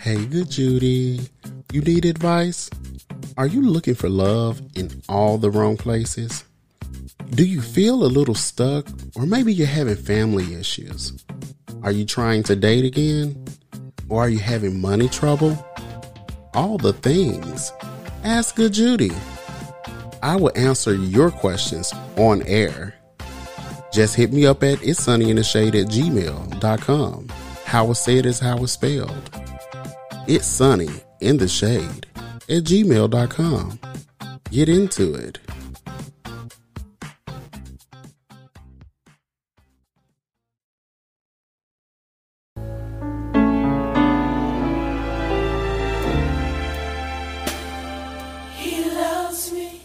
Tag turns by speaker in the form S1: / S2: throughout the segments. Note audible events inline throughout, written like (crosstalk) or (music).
S1: Hey, good Judy. You need advice? Are you looking for love in all the wrong places? Do you feel a little stuck, or maybe you're having family issues? Are you trying to date again? Or are you having money trouble? All the things. Ask Good Judy. I will answer your questions on air. Just hit me up at it's sunny in the shade at gmail.com. How it's said is how it's spelled. It's sunny in the shade at gmail.com. Get into it.
S2: He loves me.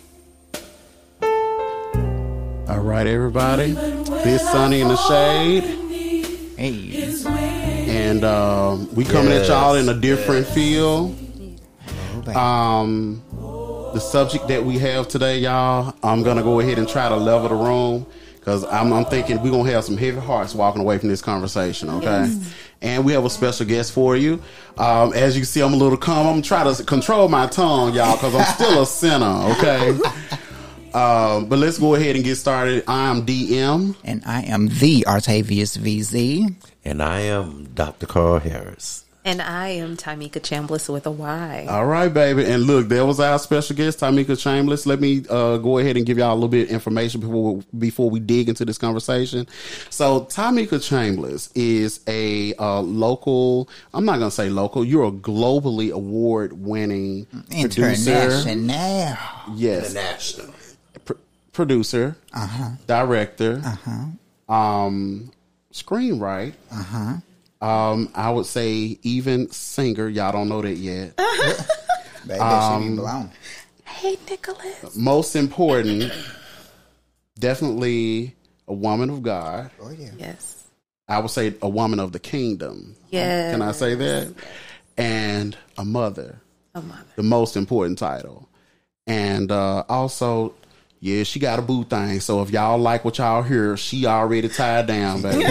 S1: All right, everybody. This sunny in the shade.
S3: Hey,
S1: And um, we coming at y'all in a different feel.
S3: oh.
S1: Um, the subject that we have today, y'all, I'm gonna go ahead and try to level the room because I'm, I'm thinking we're gonna have some heavy hearts walking away from this conversation. Okay, and we have a special guest for you. Um, as you can see, I'm a little calm. I'm trying to control my tongue, y'all, because I'm still a sinner. Okay. (laughs) Um, but let's go ahead and get started. I'm DM.
S3: and I am the Artavius VZ.
S4: And I am Dr. Carl Harris.
S5: And I am Tamika Chambliss with a Y.
S1: All right, baby. And look, there was our special guest, Tamika Chambliss. Let me uh, go ahead and give y'all a little bit of information before before we dig into this conversation. So, Tamika Chambliss is a uh, local. I'm not gonna say local. You're a globally award winning producer.
S3: International.
S1: Yes,
S4: International.
S1: pr- producer,
S3: Uh-huh.
S1: director, um, screenwriter. Um, I would say even singer. Y'all don't know that yet.
S3: Baby, (laughs) that shit be blown.
S5: Hey, Nicholas.
S1: most important, definitely a woman of God.
S3: Oh, yeah.
S5: Yes.
S1: I would say a woman of the kingdom.
S5: Yeah.
S1: Can I say that? And a mother,
S5: A mother.
S1: the most important title. And uh, also, yeah, she got a boo thing. So if y'all like what y'all hear, she already tied down, baby.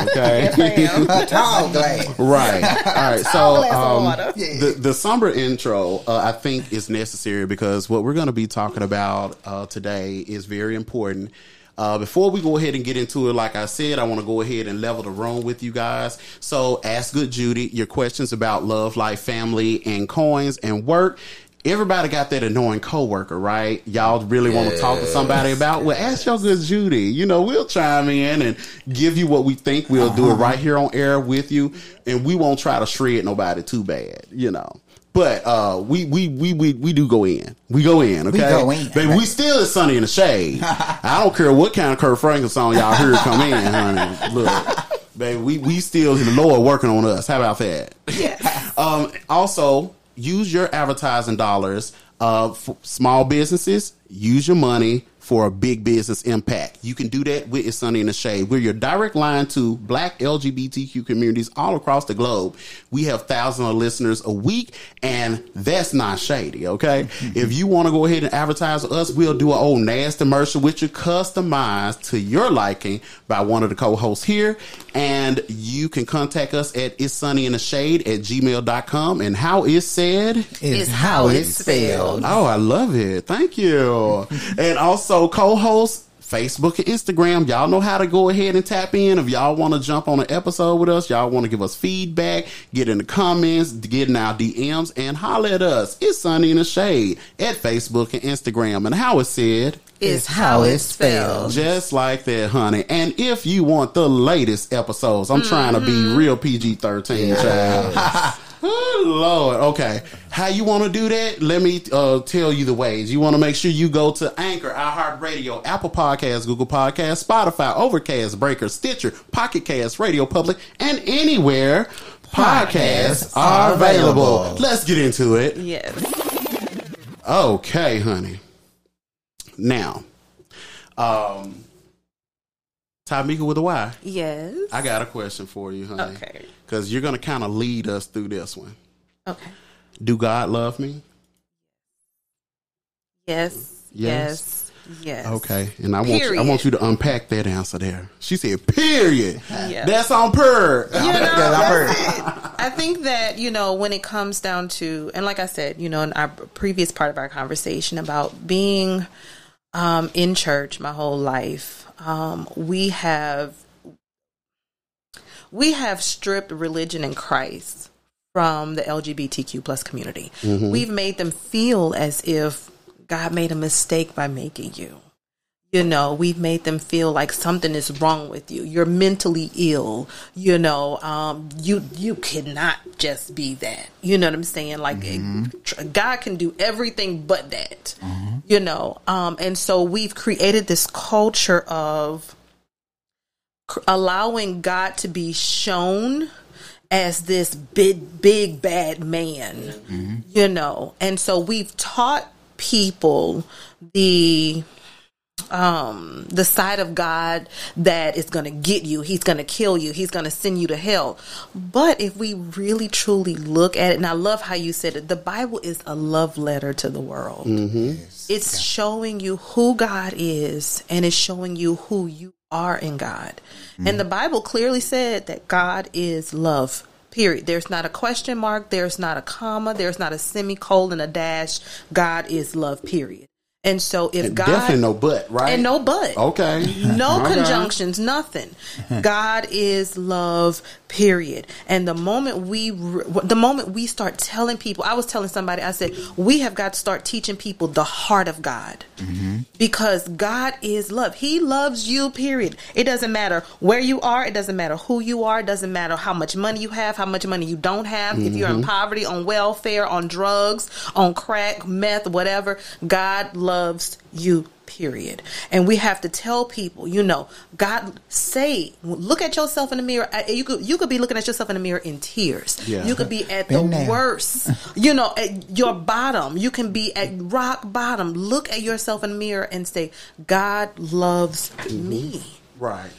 S1: okay. (laughs)
S3: A tall glass.
S1: Right. All right. So um,
S5: water.
S1: the the somber intro, uh, I think, is necessary because what we're going to be talking about uh, today is very important. Uh, before we go ahead and get into it, like I said, I want to go ahead and level the room with you guys. So, ask Good Judy your questions about love, life, family, and coins and work. Everybody got that annoying coworker, right? Y'all really want to talk to somebody about? Well, ask your good Judy. You know, we'll chime in and give you what we think. We'll do it right here on air with you, and we won't try to shred nobody too bad. You know. But uh, we, we we we we do go in. We go in, okay?
S3: we go in.
S1: Baby, we still is sunny in the shade. (laughs) I don't care what kind of Kirk Franklin song y'all hear come in, honey. Look, baby, we we still in the Lord working on us. How about that?
S5: Yes. (laughs)
S1: Um, also, use your advertising dollars. Uh, small businesses, use your money for a big business impact. You can do that with It's Sunny in the Shade. We're your direct line to black LGBTQ communities all across the globe. We have thousands of listeners a week, and that's not shady, okay? Mm-hmm. if you want to go ahead and advertise with us, we'll do an old nasty commercial with you customized to your liking by one of the co-hosts here. And you can contact us at It's Sunny in the Shade at gmail.com. And how is said?
S3: Is how it's spelled.
S1: Oh, I love it. Thank you. (laughs) and also co-host Facebook and Instagram. Y'all know how to go ahead and tap in. If y'all want to jump on an episode with us, y'all want to give us feedback, get in the comments, get in our DMs, and holler at us. It's Sunny in the Shade at Facebook and Instagram. And how it said,
S5: Is how it's spelled.
S1: just like that, honey. And if you want the latest episodes, I'm trying to be mm-hmm. real PG 13, child. (laughs) Oh, (laughs) Lord. Okay. How you want to do that? Let me uh, tell you the ways. You want to make sure you go to Anchor, iHeartRadio, Apple Podcasts, Google Podcasts, Spotify, Overcast, Breaker, Stitcher, Pocket Cast, Radio Public, and anywhere podcasts are available. Let's get into it.
S5: Yes.
S1: Okay, honey. Now, um, Tamika with a Y.
S5: Yes.
S1: I got a question for you, honey.
S5: Okay.
S1: Because you're going to kind of lead us through this one.
S5: Okay.
S1: Do God love me?
S5: Yes.
S1: Yes.
S5: Yes.
S1: Okay. And I want you, I want you to unpack that answer there. She said, period.
S5: Yeah.
S1: That's on per.
S5: You know, (laughs)
S3: Yeah, I heard.
S5: that's. I think that, you know, when it comes down to, and like I said, you know, in our previous part of our conversation about being um, in church my whole life, um, we have we have stripped religion and Christ from the LGBTQ plus community. We've made them feel as if God made a mistake by making you. You know, we've made them feel like something is wrong with you. You're mentally ill. You know, um, you you cannot just be that. You know what I'm saying? Like tr- God can do everything but that. You know, um, and so we've created this culture of allowing God to be shown as this big, big bad man, you know, and so we've taught people the um the side of God that is going to get you. He's going to kill you. He's going to send you to hell. But if we really truly look at it, and I love how you said it, the Bible is a love letter to the world. It's showing you who God is and it's showing you who you are in God. Mm-hmm. And the Bible clearly said that God is love. Period. There's not a question mark, there's not a comma, there's not a semicolon, a dash. God is love, period. And so if
S1: And
S5: God
S1: definitely no but, right?
S5: and no but.
S1: Okay.
S5: No (laughs)
S1: Okay.
S5: conjunctions, nothing. (laughs) God is love, period. And the moment we, the moment we start telling people, I was telling somebody, I said, we have got to start teaching people the heart of God. Mm-hmm. Because God is love. He loves you, period. It doesn't matter where you are. It doesn't matter who you are. It doesn't matter how much money you have, how much money you don't have. If you're in mm-hmm. poverty, on welfare, on drugs, on crack, meth, whatever, God loves you, period. And we have to tell people, you know, God say, look at yourself in the mirror. Uh, You could you could be looking at yourself in the mirror in tears.
S1: Yeah.
S5: You could be (laughs) at
S3: Been
S5: the
S3: there.
S5: worst. (laughs) You know, at your bottom. You can be at rock bottom. Look at yourself in the mirror and say, God loves me.
S1: Right.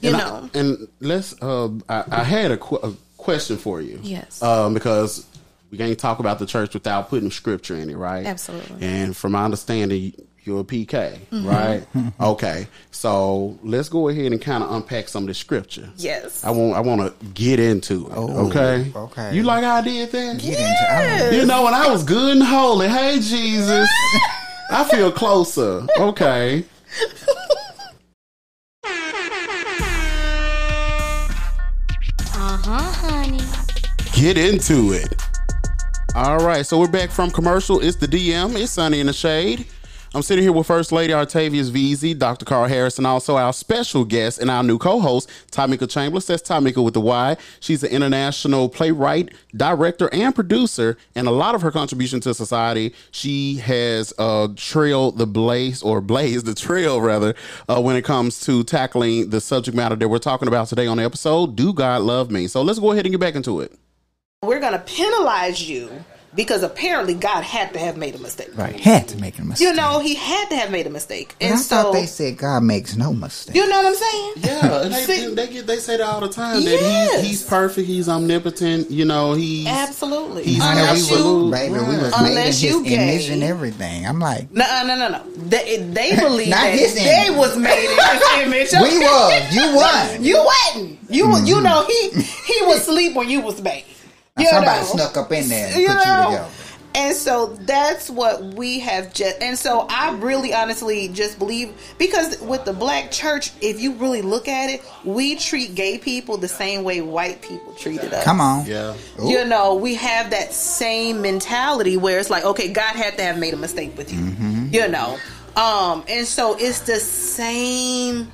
S5: You
S1: and I-
S5: know.
S1: and let's. Uh, I, I had a, qu- a question for you.
S5: Yes.
S1: Um, because we can't talk about the church without putting scripture in it, right?
S5: Absolutely.
S1: And from my understanding, you're a PK,
S5: Mm-hmm.
S1: right? okay. So let's go ahead and kind of unpack some of the scripture.
S5: Yes.
S1: I want. I want to get into it.
S3: Oh,
S1: okay.
S3: okay.
S1: You like how I did that?
S3: Get into I
S1: You know, when I was good and holy, hey Jesus, (laughs) I feel closer. Okay.
S5: Uh-huh, honey.
S1: Get into it. All right, so we're back from commercial. It's the DM. It's Sunny in the Shade. I'm sitting here with First Lady Artavius VZ, Dr. Carl Harris, and also our special guest and our new co-host, Tamika Chambliss. That's Tamika with the Y. She's an international playwright, director, and producer, and a lot of her contribution to society. She has uh, trailed the blaze, or blazed the trail rather, uh, when it comes to tackling the subject matter that we're talking about today on the episode. Do God love me? So let's go ahead and get back into it.
S5: We're going to penalize you because apparently God had to have made a mistake.
S3: Right. Had to make a mistake.
S5: You know, he had to have made a mistake.
S3: And
S5: And
S3: I
S5: so,
S3: thought they said God makes no mistake.
S5: you know what I'm saying?
S1: Yeah, and they, (laughs)
S5: See-
S1: they get they say that all the time that
S5: Yes.
S1: he's he's perfect, he's omnipotent, you know, he's
S5: Absolutely.
S1: He's
S3: Honey,
S5: unless
S3: we
S5: you,
S3: was, baby, we was made in
S5: Unless
S3: his
S5: you gay.
S3: image and everything. I'm like,
S5: no, no, no, no. They, they (laughs) believe
S3: Not
S5: that
S3: his
S5: they
S3: image.
S5: was made in his (laughs) image.
S3: we was, you won.
S5: You wasn't. You you mm-hmm. know he he was asleep when you was made.
S3: Now,
S5: You
S3: somebody
S5: know?
S3: snuck up in there and
S5: You
S3: put you together.
S5: And so that's what we have just, and so I really honestly just believe because with the black church, if you really look at it, we treat gay people the same way white people treated us.
S3: Come on.
S1: yeah.
S3: Ooh.
S5: You know, we have that same mentality where it's like, okay, God had to have made a mistake with you.
S3: Mm-hmm.
S5: You know, um, and so it's the same.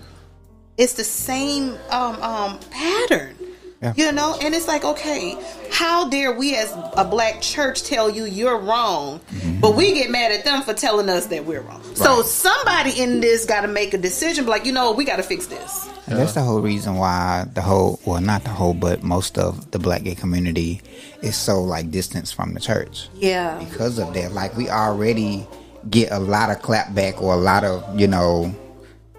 S5: It's the same um, um, pattern.
S3: Yeah.
S5: You know, and it's like, okay, how dare we as a black church tell you you're wrong,
S3: Mm-hmm.
S5: but we get mad at them for telling us that we're wrong. So somebody in this got to make a decision, like, you know, we got to fix this.
S3: And that's the whole reason why the whole, well, not the whole, but most of the black gay community is so like distance from the church
S5: Yeah.
S3: because of that. Like we already get a lot of clapback or a lot of you know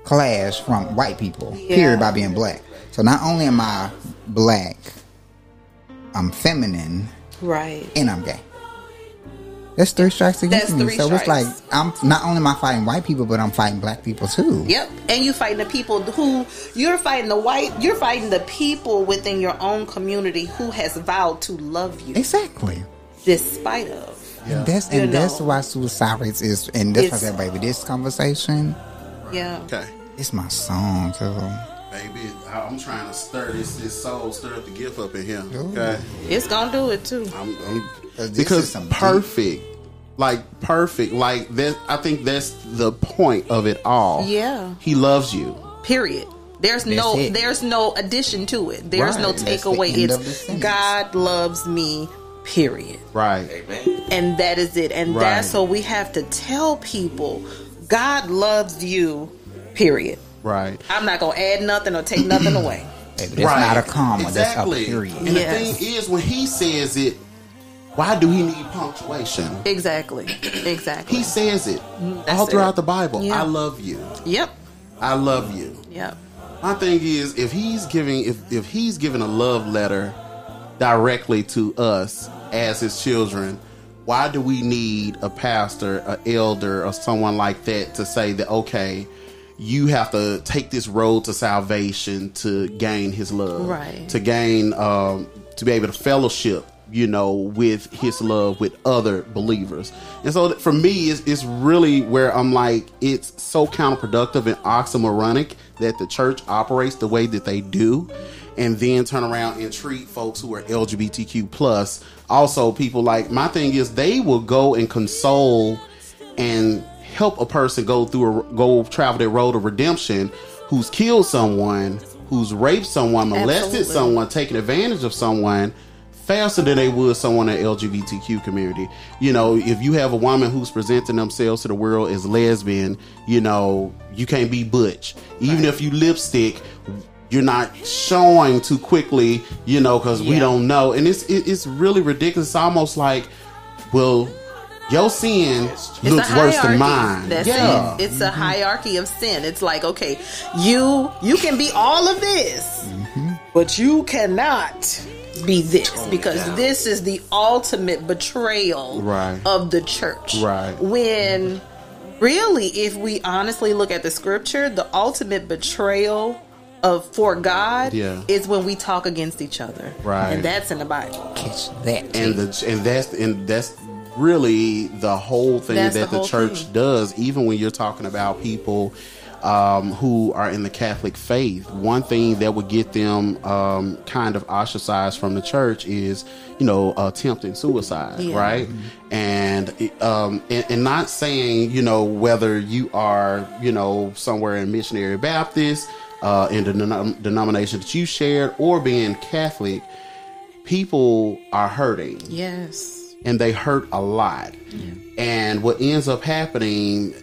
S3: clash from white people.
S5: Yeah.
S3: Period. By being black. So not only am I black, I'm feminine
S5: Right.
S3: and I'm gay. That's three strikes against
S5: That's
S3: me.
S5: three
S3: so it's like. I'm not only am I fighting white people, but I'm fighting black people too.
S5: Yep. And you fighting the people who you're fighting the white you're fighting the people within your own community who has vowed to love you
S3: Exactly.
S5: despite of.
S3: And that's
S5: You
S3: and that's why suicide rates is and that's why I said, baby, this conversation,
S5: Yeah.
S1: Okay.
S3: it's my song too.
S1: Baby, I'm trying to stir this, this soul, stir up the gift up in here. Okay.
S5: It's gonna do it too.
S1: I'm, I'm,
S3: 'Cause this
S1: because
S3: is some
S1: perfect, like perfect, like that. I think that's the point of it all.
S5: Yeah.
S1: he loves you.
S5: Period. There's
S3: That's
S5: no
S3: it.
S5: there's no addition to it. There's no
S1: Right.
S3: That's the
S5: takeaway.
S3: the
S5: It's. God loves me. Period.
S1: Right.
S4: Amen.
S5: And that is it. And
S1: Right.
S5: that's what we have to tell people. God loves you. Period.
S1: Right.
S5: I'm not gonna add nothing or take nothing away. (clears throat)
S3: Baby, that's not a comma.
S1: Exactly.
S3: That's a period.
S1: And
S5: Yes.
S1: the thing is, when he says it, why do he need punctuation?
S5: Exactly. Exactly.
S1: He says it mm,
S5: that's
S1: all throughout
S5: it.
S1: the Bible.
S5: Yeah.
S1: I love you.
S5: Yep.
S1: I love you.
S5: Yep.
S1: My thing is, if he's giving, if if he's giving a love letter directly to us as his children, why do we need a pastor, an elder, or someone like that to say that okay, you have to take this road to salvation to gain his love,
S5: Right.
S1: To gain, um, to be able to fellowship, you know, with his love with other believers. And so for me, it's, it's really where I'm like, it's so counterproductive and oxymoronic that the church operates the way that they do. And then turn around and treat folks who are LGBTQ plus. Also, people like my thing is they will go and console and help a person go through a go travel their road of redemption who's killed someone, who's raped someone, molested
S5: Absolutely.
S1: someone, taken advantage of someone faster than they would someone in the LGBTQ community. You know, if you have a woman who's presenting themselves to the world as lesbian, you know, you can't be butch. Even if you lipstick, you're not showing too quickly, you know, because we don't know. And it's it, it's really ridiculous. It's almost like, well, your sin
S5: It's
S1: looks worse than mine.
S5: That's
S1: yeah.
S5: it. It's a hierarchy of sin. It's like, okay, you you can be all of this,
S1: Mm-hmm.
S5: but you cannot be this because this is the ultimate betrayal
S1: Right.
S5: of the church.
S1: Right.
S5: When really, if we honestly look at the scripture, the ultimate betrayal of for God
S1: Yeah.
S5: is when we talk against each other.
S1: Right.
S5: And that's in the Bible.
S3: Catch that.
S1: and the and that's and that's really the whole thing
S5: That's
S1: that
S5: the
S1: the, church
S5: thing.
S1: does even when you're talking about people um, who are in the Catholic faith, one thing that would get them um, kind of ostracized from the church is, you know, attempting suicide,
S5: Yeah.
S1: right? And, um, and and not saying, you know, whether you are, you know, somewhere in missionary Baptist, uh, in the denom- denomination that you shared, or being Catholic, people are hurting
S5: Yes.
S1: And they hurt a lot. And what ends up happening,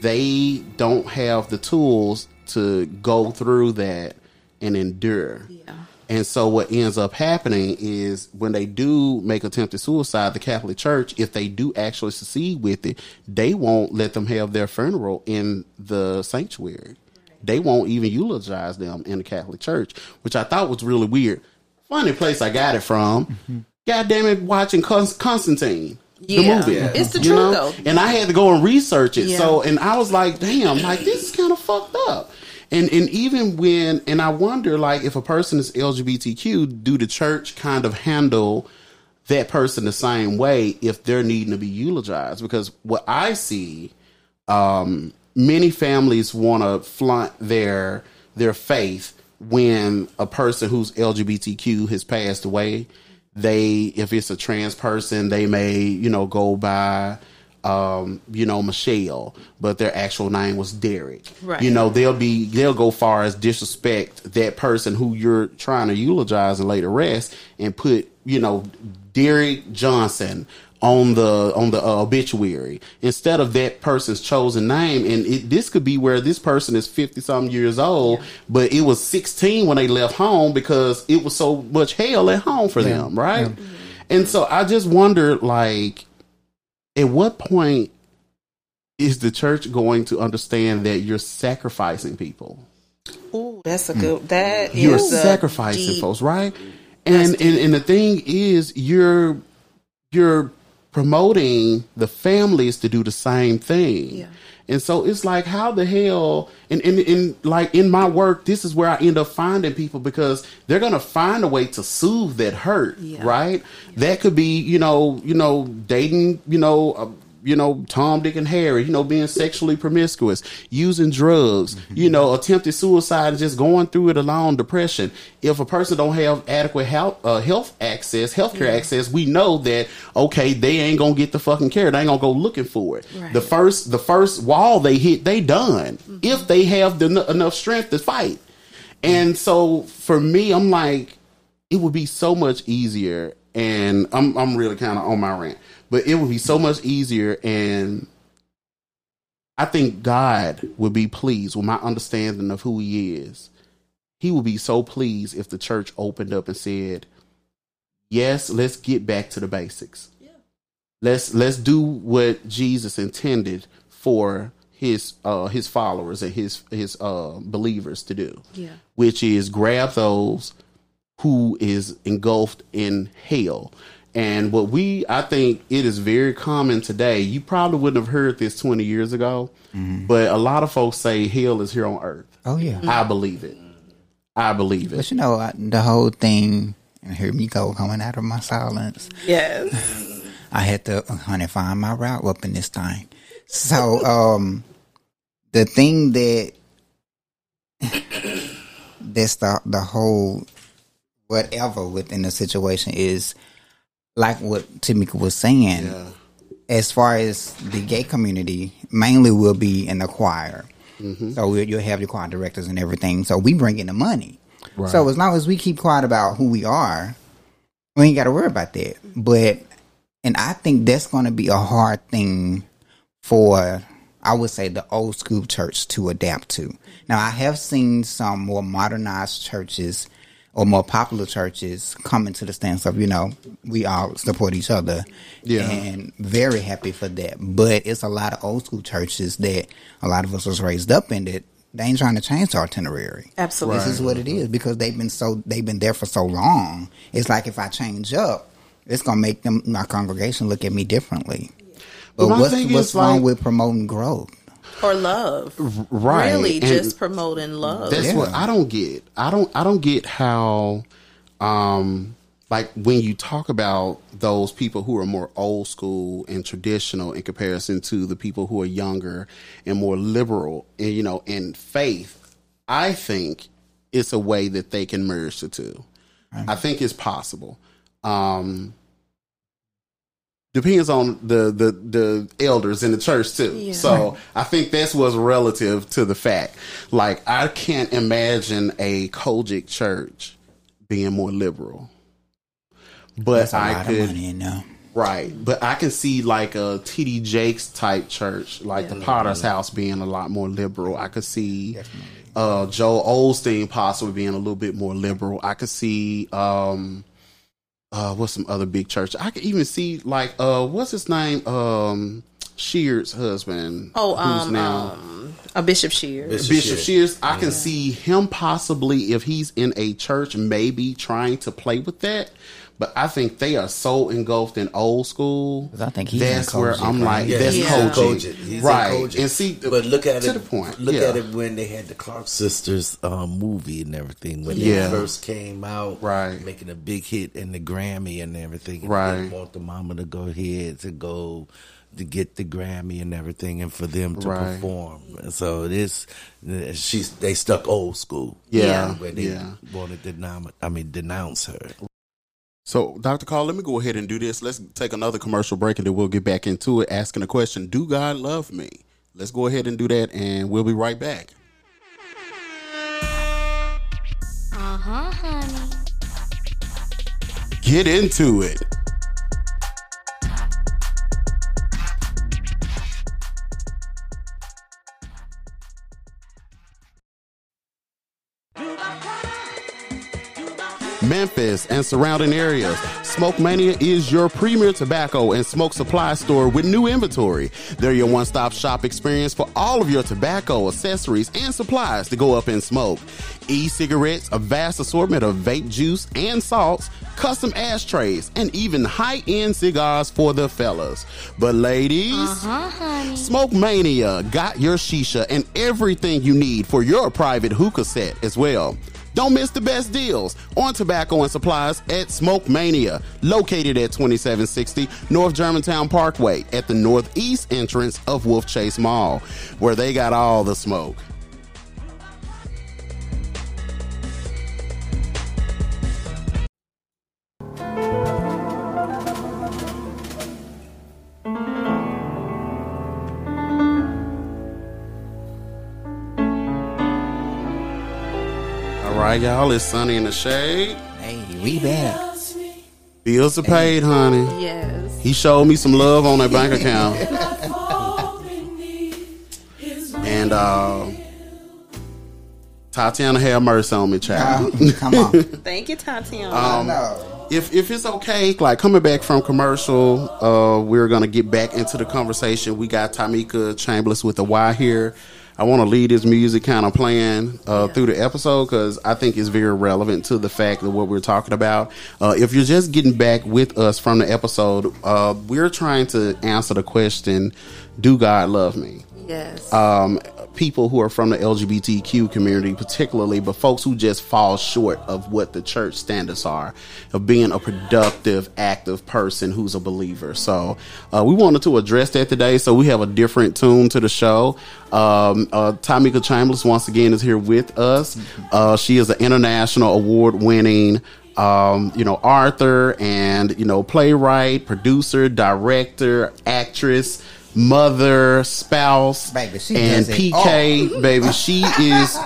S1: they don't have the tools to go through that and endure.
S5: Yeah.
S1: And so what ends up happening is when they do make attempted suicide, the Catholic Church, if they do actually succeed with it, they won't let them have their funeral in the sanctuary. They won't even eulogize them in the Catholic Church, which I thought was really weird. Funny place I got it from. Mm-hmm. God damn it, watching Cons- Constantine.
S5: Yeah.
S1: The movie.
S5: It's the truth,
S1: know?
S5: though.
S1: And I had to go and research it.
S5: Yeah.
S1: So and I was like, damn, like this is kind of fucked up. And and even when and I wonder like if a person is LGBTQ, do the church kind of handle that person the same way if they're needing to be eulogized? Because what I see, um, many families want to flaunt their their faith when a person who's LGBTQ has passed away. They, if it's a trans person, they may, you know, go by, um, you know, Michelle, but their actual name was Derek.
S5: Right.
S1: You know, they'll be, they'll go far as disrespect that person who you're trying to eulogize and lay to rest and put, you know, Derek Johnson on the on the uh, obituary. Instead of that person's chosen name and it, this could be where this person is 50 something years old but it was 16 when they left home because it was so much hell at home for them right? And so i just wonder like at what point is the church going to understand that you're sacrificing people?
S5: Ooh, that's a good. That is
S1: you're sacrificing
S5: deep-
S1: folks right? And, and and the thing is you're you're promoting the families to do the same thing.
S5: Yeah.
S1: And so it's like, how the hell, and, and, and like in my work, this is where I end up finding people because they're going to find a way to soothe that hurt,
S5: Yeah.
S1: right? That could be, you know, you know, dating, you know, you know, Tom, Dick, and Harry, you know, being sexually promiscuous, using drugs, you know, attempted suicide, and just going through it alone, depression. If a person don't have adequate health, uh, health access, healthcare access, we know that okay, they ain't gonna get the fucking care. They ain't gonna go looking for it.
S5: Right.
S1: The first, the first wall they hit, they done. If they have the, enough strength to fight. And so for me, I'm like, it would be so much easier and I'm I'm really kind of on my rant. But it would be so much easier and I think God would be pleased with my understanding of who he is. He would be so pleased if the church opened up and said, "Yes, let's get back to the basics. Let's let's do what Jesus intended for his uh his followers and his his uh believers to do."
S5: Yeah.
S1: which is grab those who is engulfed in hell. And what we, I think it is very common today. You probably wouldn't have heard this 20 years ago, but a lot of folks say hell is here on earth.
S3: Oh yeah.
S1: I believe it. I believe it.
S3: But you know, I- the whole thing, and hear me go coming out of my silence.
S5: Yes.
S3: I had to, honey, find my route up in this thing. So, um, the thing that that's the the whole whatever within the situation is like what Tamika was saying.
S1: Yeah.
S3: As far as the gay community, mainly will be in the choir. Mm-hmm. So we, you'll have your choir directors and everything. So we bring in the money. So as long as we keep quiet about who we are, we ain't got to worry about that. But and I think that's going to be a hard thing for I would say the old school church to adapt to. Now I have seen some more modernized churches or more popular churches coming to the stance of you know we all support each other,
S1: Yeah.
S3: and very happy for that. But it's a lot of old school churches that a lot of us was raised up in that they ain't trying to change the itinerary.
S5: Absolutely.
S3: This is what it is because they've been so they've been there for so long. It's like if I change up, it's gonna make them my congregation look at me differently. But
S1: But
S3: what's what's wrong
S1: like-
S3: with promoting growth?
S5: Or love.
S1: right.
S5: Really,
S1: And-
S5: just promoting love.
S1: That's
S3: Yeah.
S1: what I don't get. I don't I don't get how um like when you talk about those people who are more old school and traditional in comparison to the people who are younger and more liberal and you know in faith, I think it's a way that they can merge the two. I think it's possible. Um depends on the the the elders in the church too.
S5: Yeah.
S1: So I think that's what's relative to the fact. Like I can't imagine a COGIC church being more liberal. But I
S3: lot
S1: could
S3: of money in there.
S1: right, but I can see like a TD Jakes type church, like the Potter's House being a lot more liberal. I could see uh Joel Osteen possibly being a little bit more liberal. I could see um uh what's some other big church? I could even see like uh what's his name? Um Sheard's husband.
S5: Oh,
S1: who's
S5: now, um, a Bishop Sheard.
S4: Bishop
S1: Bishop
S4: Sheard.
S1: Sheard, I can see him possibly if he's in a church, maybe trying to play with that. But I think they are so engulfed in old school.
S3: I think he's
S1: that's where I'm like,
S4: Yeah,
S1: that's
S4: he's
S5: in
S1: coaching,
S4: He's
S1: right?
S4: COGIC.
S1: And see,
S4: But look at
S1: to
S4: it
S1: the point.
S4: Look
S1: yeah.
S4: at it when they had the Clark sisters um, movie and everything. When
S1: Yeah.
S4: they first came out,
S1: Right.
S4: making a big hit in the Grammy and everything. And
S1: Right.
S4: They want the mama to go ahead to go to get the Grammy and everything, and for them to
S1: Right.
S4: perform. So this, she's they stuck old school.
S1: Yeah,
S4: where they
S1: yeah.
S4: wanted to nom- I mean denounce her.
S1: So, Dr. Carl, let me go ahead and do this. Let's take another commercial break and then we'll get back into it asking the question Do God love me? Let's go ahead and do that and we'll be right back.
S2: Uh huh, honey.
S1: Get into it. Memphis, and surrounding areas. Smoke Mania is your premier tobacco and smoke supply store with new inventory. They're your one stop shop experience for all of your tobacco, accessories, and supplies to go up in smoke. E cigarettes, a vast assortment of vape juice and salts, custom ashtrays, and even high end cigars for the fellas. But ladies,
S2: Uh-huh.
S1: Smoke Mania got your shisha and everything you need for your private hookah set as well. Don't miss the best deals on tobacco and supplies at Smoke Mania, located at 2760 North Germantown Parkway at the northeast entrance of Wolf Chase Mall, where they got all the smoke. Y'all, it's sunny in the shade.
S3: Hey, we back.
S1: Bills are paid, honey.
S5: Yes.
S1: He showed me some love on that bank account. (laughs) and uh Tatiana have mercy on me, child.
S3: Uh, come (laughs) on.
S5: Thank you, Tatiana.
S1: Um,
S3: no.
S1: if if it's okay, like coming back from commercial, uh, we're gonna get back into the conversation. We got Tamika Chambliss with the Y here. I want to lead this music kind of playing uh, through the episode because I think it's very relevant to the fact of what we're talking about. Uh, if you're just getting back with us from the episode, uh, we're trying to answer the question: Do God love me?
S5: Yes.
S1: um, people who are from the LGBTQ community, particularly, but folks who just fall short of what the church standards are of being a productive, active person who's a believer. So uh, we wanted to address that today. So we have a different tune to the show. Um, uh, Tamika Chambliss once again is here with us. Uh, she is an international award-winning. Um, you know, author and, you know, playwright, producer, director, actress, mother, spouse,
S3: Baby, she
S1: and PK, baby. She (laughs) is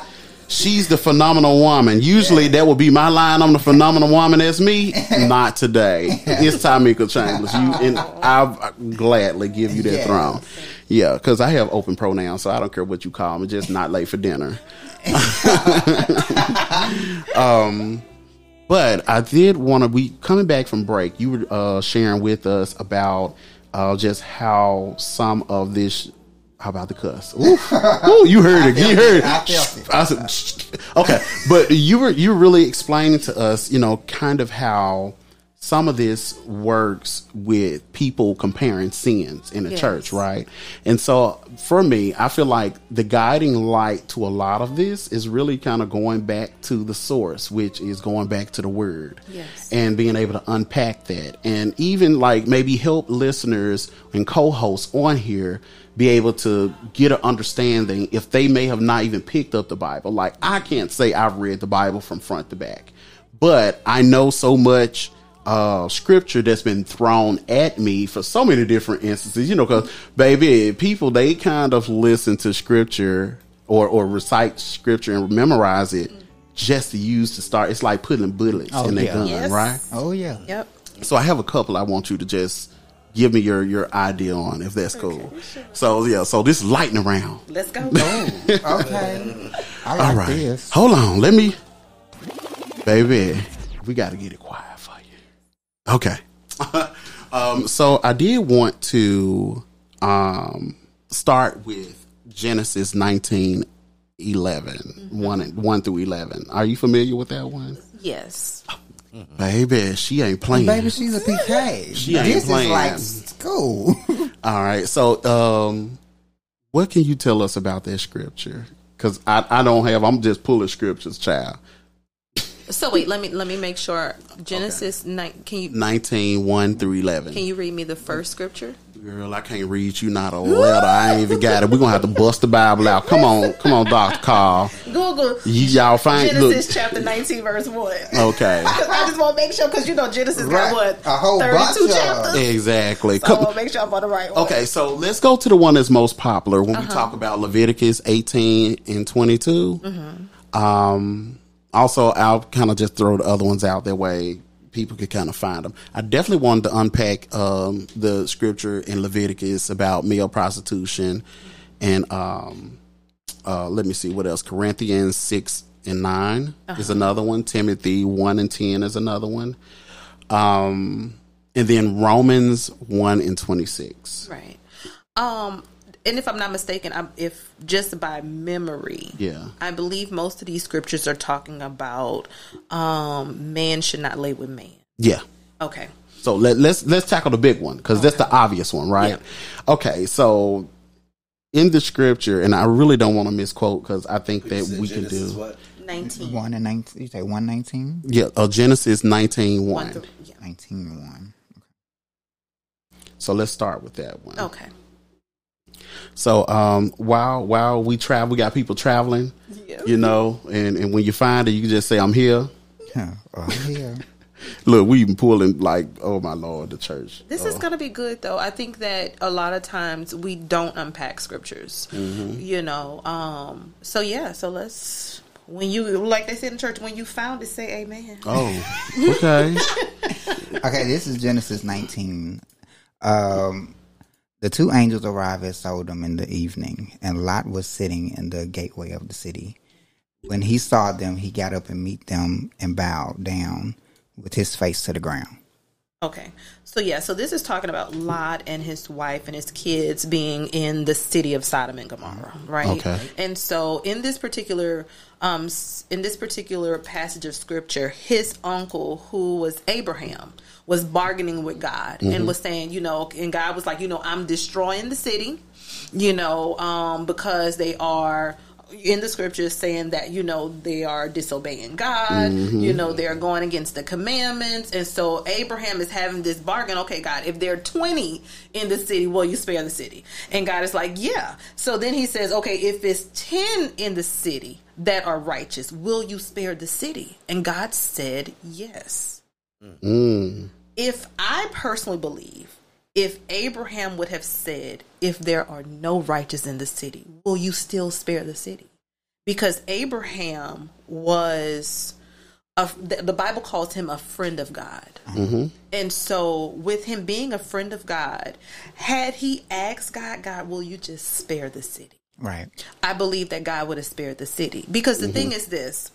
S1: she's the phenomenal woman. Usually that would be my line. I'm the phenomenal woman. That's me. (laughs) Not today. It's Tamika Chambers. You and I'll gladly give you that
S3: Yes.
S1: throne. Yeah, because I have open pronouns, so I don't care what you call me. Just not late for dinner. (laughs) um, but I did want to. We coming back from break. You were uh, sharing with us about uh, just how some of this. How about the cuss? Ooh, Ooh, you heard it. (laughs) You heard it.
S3: I felt it.
S1: I said, (laughs) okay, but you were you were really explaining to us, you know, kind of how some of this works with people comparing sins in the
S5: Yes.
S1: church, right? And so for me, I feel like the guiding light to a lot of this is really kind of going back to the source, which is going back to the word
S5: Yes.
S1: and being able to unpack that and even like maybe help listeners and co-hosts on here be able to get an understanding if they may have not even picked up the bible like i can't say i've read the bible from front to back but i know so much uh scripture that's been thrown at me for so many different instances you know because baby people they kind of listen to scripture or or recite scripture and memorize it just to use to start it's like putting bullets
S3: Oh,
S1: in their gun
S5: Yes.
S1: right
S3: Oh yeah.
S5: yep.
S1: so I have a couple I want you to just give me your your idea on if that's cool. So yeah, so this is lightning round.
S5: Let's go. (laughs)
S3: Okay. I like
S1: All right.
S3: this.
S1: Hold on, let me Baby, we got to get it quiet for you. Okay. (laughs) um so I did want to um start with Genesis 19 11 1, 1 through 11 are you familiar with that one
S5: yes.
S1: baby she ain't playing
S3: Baby, she's a PK.
S1: She ain't
S3: this
S1: playing.
S3: is like school. (laughs)
S1: All right. So, um, what can you tell us about that scripture? Because I, I don't have. I'm just pulling scriptures, child.
S5: So wait, let me let me make sure. Genesis nine. Can you
S1: 19, 1 through 11.
S5: can you read me the first scripture?
S1: Girl, I can't read you not a letter. I ain't even got it. We're going to have to bust the Bible out. Come on. Come on, Dr. Carl.
S5: Google
S1: Y- Y'all find.
S5: Genesis
S1: Look.
S5: chapter nineteen verse one.
S1: Okay. (laughs)
S5: I just want to make sure because you know Genesis
S3: Right.
S5: got what
S3: A whole bunch
S5: thirty-two
S3: of-
S5: chapters.
S1: Exactly.
S5: So I
S1: Come,
S5: want to make sure I'm on the right one.
S1: Okay, so let's go to the one that's most popular when we talk about Leviticus 18 and 22. Um, also, I'll kind of just throw the other ones out that way people could kind of find them. I definitely wanted to unpack um, the scripture in Leviticus about male prostitution and um, uh, let me see what else. Corinthians 6 and 9 is another one. Timothy 1 and 10 is another one. Um, and then Romans 1 and 26.
S5: Right. Um, and if I'm not mistaken, I'm, if just by memory,
S1: Yeah.
S5: I believe most of these scriptures are talking about um, man should not lay with man.
S1: Yeah.
S5: Okay.
S1: So let, let's let's tackle the big one because that's the obvious one, right? Okay, so in the scripture, and I really don't want to misquote because I think that we can do.
S4: what?
S5: 19.
S3: One and nineteen. You say one nineteen?
S1: Yeah, uh, Genesis 19
S5: One
S1: 1.
S5: through- yeah.
S3: Nineteen one.
S1: So let's start with that one.
S5: Okay.
S1: So um, while while we travel, we got people traveling,
S5: Yeah.
S1: you know, and, and when you find it, you can just say, "I'm here."
S3: Yeah. (laughs) Oh yeah.
S1: Look, we even pulling like, "Oh my lord," the church.
S5: This is going to be good, though. I think that a lot of times we don't unpack scriptures, you know. Um, so yeah, so let's when you like they said in church, when you found it, say Amen.
S1: Oh, (laughs) okay.
S3: Okay, this is Genesis 19. Um, the two angels arrived at Sodom in the evening, and Lot was sitting in the gateway of the city. When he saw them, he got up and meet them and bowed down with his face to the ground.
S5: Okay. So yeah, so this is talking about Lot and his wife and his kids being in the city of Sodom and Gomorrah, right?
S1: Okay.
S5: And so in this particular um in this particular passage of scripture, his uncle who was Abraham was bargaining with God and was saying, you know, and God was like, you know, I'm destroying the city, you know, um because they are in the scriptures saying that you know they are disobeying God, you know they're going against the commandments, and so Abraham is having this bargain. Okay, God, if there are twenty in the city, will you spare the city? And God is like, yeah. So then he says, okay, if it's ten in the city that are righteous, will you spare the city? And God said, yes.
S1: Mm.
S5: If I personally believe. If Abraham would have said, if there are no righteous in the city, will you still spare the city? Because Abraham was, a, the the Bible calls him a friend of God. Mm-hmm. And so, with him being a friend of God, had he asked God, God, will you just spare the city?
S3: Right.
S5: I believe that God would have spared the city. Because the mm-hmm. thing is this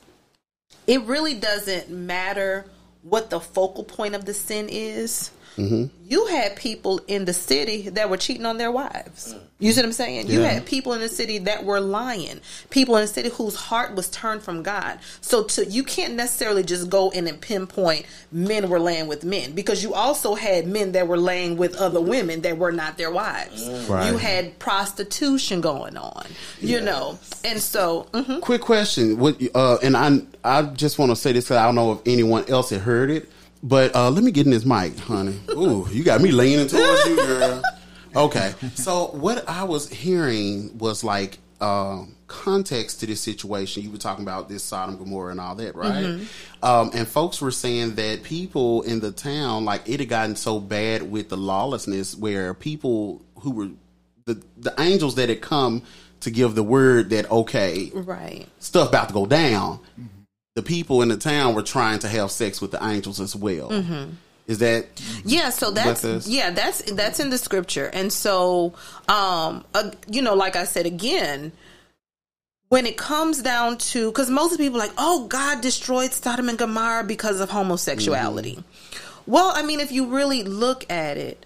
S5: it really doesn't matter what the focal point of the sin is. You had people in the city that were cheating on their wives. You see what I'm saying? You had people in the city that were lying. People in the city whose heart was turned from God. So to you can't necessarily just go in and pinpoint men were laying with men because you also had men that were laying with other women that were not their wives.
S1: Right.
S5: You had prostitution going on. You know, and so mhm.
S1: Quick question. What? Uh, and I I just want to say this because I don't know if anyone else had heard it, but uh, let me get in this mic, honey. Ooh, you got me leaning towards you, girl. Okay. So what I was hearing was like um, context to this situation. You were talking about this Sodom Gomorrah and all that, right? Um, and folks were saying that people in the town, like it had gotten so bad with the lawlessness, where people who were the the angels that had come to give the word that okay,
S5: right.
S1: stuff about to go down, the people in the town were trying to have sex with the angels as well. Is that
S5: Yeah, so that's yeah, that's that's in the scripture. And so um uh, you know, like I said again, when it comes down to cuz most people are like, "Oh, God destroyed Sodom and Gomorrah because of homosexuality." Well, I mean, if you really look at it,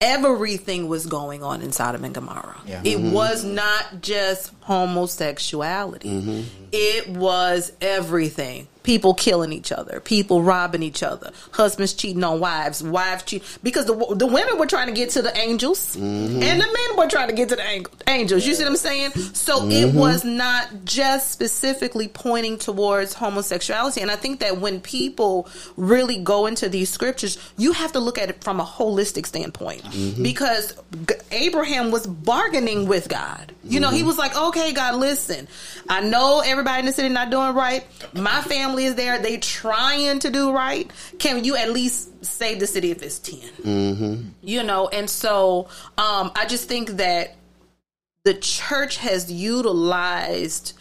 S5: everything was going on in Sodom and Gomorrah.
S3: Yeah.
S5: It was not just homosexuality. Mm-hmm. It was everything. People killing each other, people robbing each other, husbands cheating on wives, wives cheat because the the women were trying to get to the angels, mm-hmm. and the men were trying to get to the ang- angels. You see what I'm saying? So it mm-hmm. was not just specifically pointing towards homosexuality, and I think that when people really go into these scriptures, you have to look at it from a holistic standpoint because G- Abraham was bargaining with God. You know, he was like, "Okay, God, listen, I know everybody in the city not doing right. My family is there; they trying to do right. Can you at least save the city if it's 10 You know, and so um, I just think that the church has utilized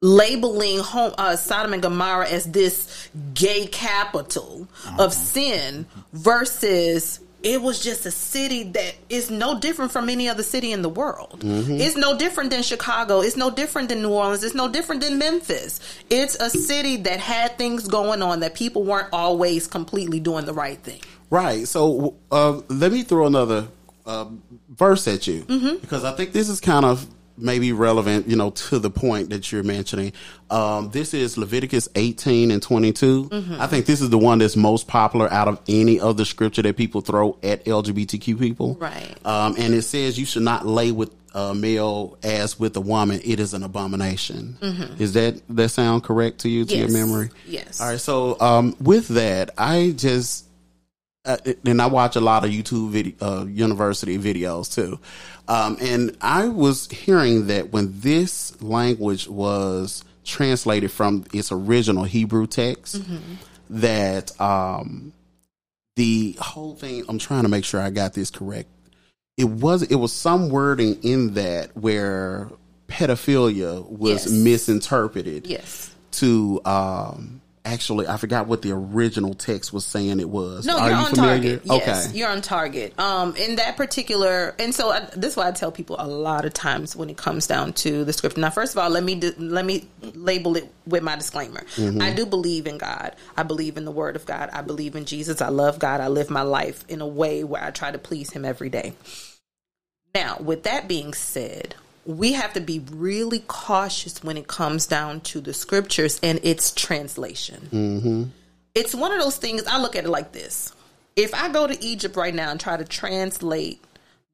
S5: labeling home, uh, Sodom and Gomorrah as this gay capital of sin versus it was just a city that is no different from any other city in the world.
S1: Mm-hmm.
S5: It's no different than Chicago. It's no different than New Orleans. It's no different than Memphis. It's a city that had things going on that people weren't always completely doing the right thing.
S1: Right. So uh, let me throw another uh, verse at you
S5: Mm-hmm.
S1: because I think this is kind of maybe relevant, you know, to the point that you're mentioning. Um, this is Leviticus 18 and 22.
S5: Mm-hmm.
S1: I think this is the one that's most popular out of any other scripture that people throw at LGBTQ people.
S5: Right.
S1: Um, and it says you should not lay with a male as with a woman. It is an abomination. Is that that sound correct to you, to your
S5: Mm-hmm.
S1: Memory?
S5: Yes.
S1: All right. So um, with that, I just uh, and I watch a lot of YouTube video, uh, university videos too. Um, and I was hearing that when this language was translated from its original Hebrew text, that um, the whole thing. I'm trying to make sure I got this correct. It was it was some wording in that where pedophilia was
S5: Yes.
S1: misinterpreted
S5: Yes.
S1: to um actually I forgot what the original text was saying it was.
S5: No,
S1: Are
S5: you're
S1: you
S5: on
S1: familiar?
S5: target. Yes,
S1: Okay.
S5: you're on target. Um, in that particular, and so I, this is why I tell people a lot of times when it comes down to the script. Now, first of all, let me let me label it with my disclaimer.
S1: Mm-hmm.
S5: I do believe in God. I believe in the Word of God. I believe in Jesus. I love God. I live my life in a way where I try to please Him every day. Now, with that being said, we have to be really cautious when it comes down to the scriptures and its translation. Mm-hmm. It's one of those things, I look at it like this. If I go to Egypt right now and try to translate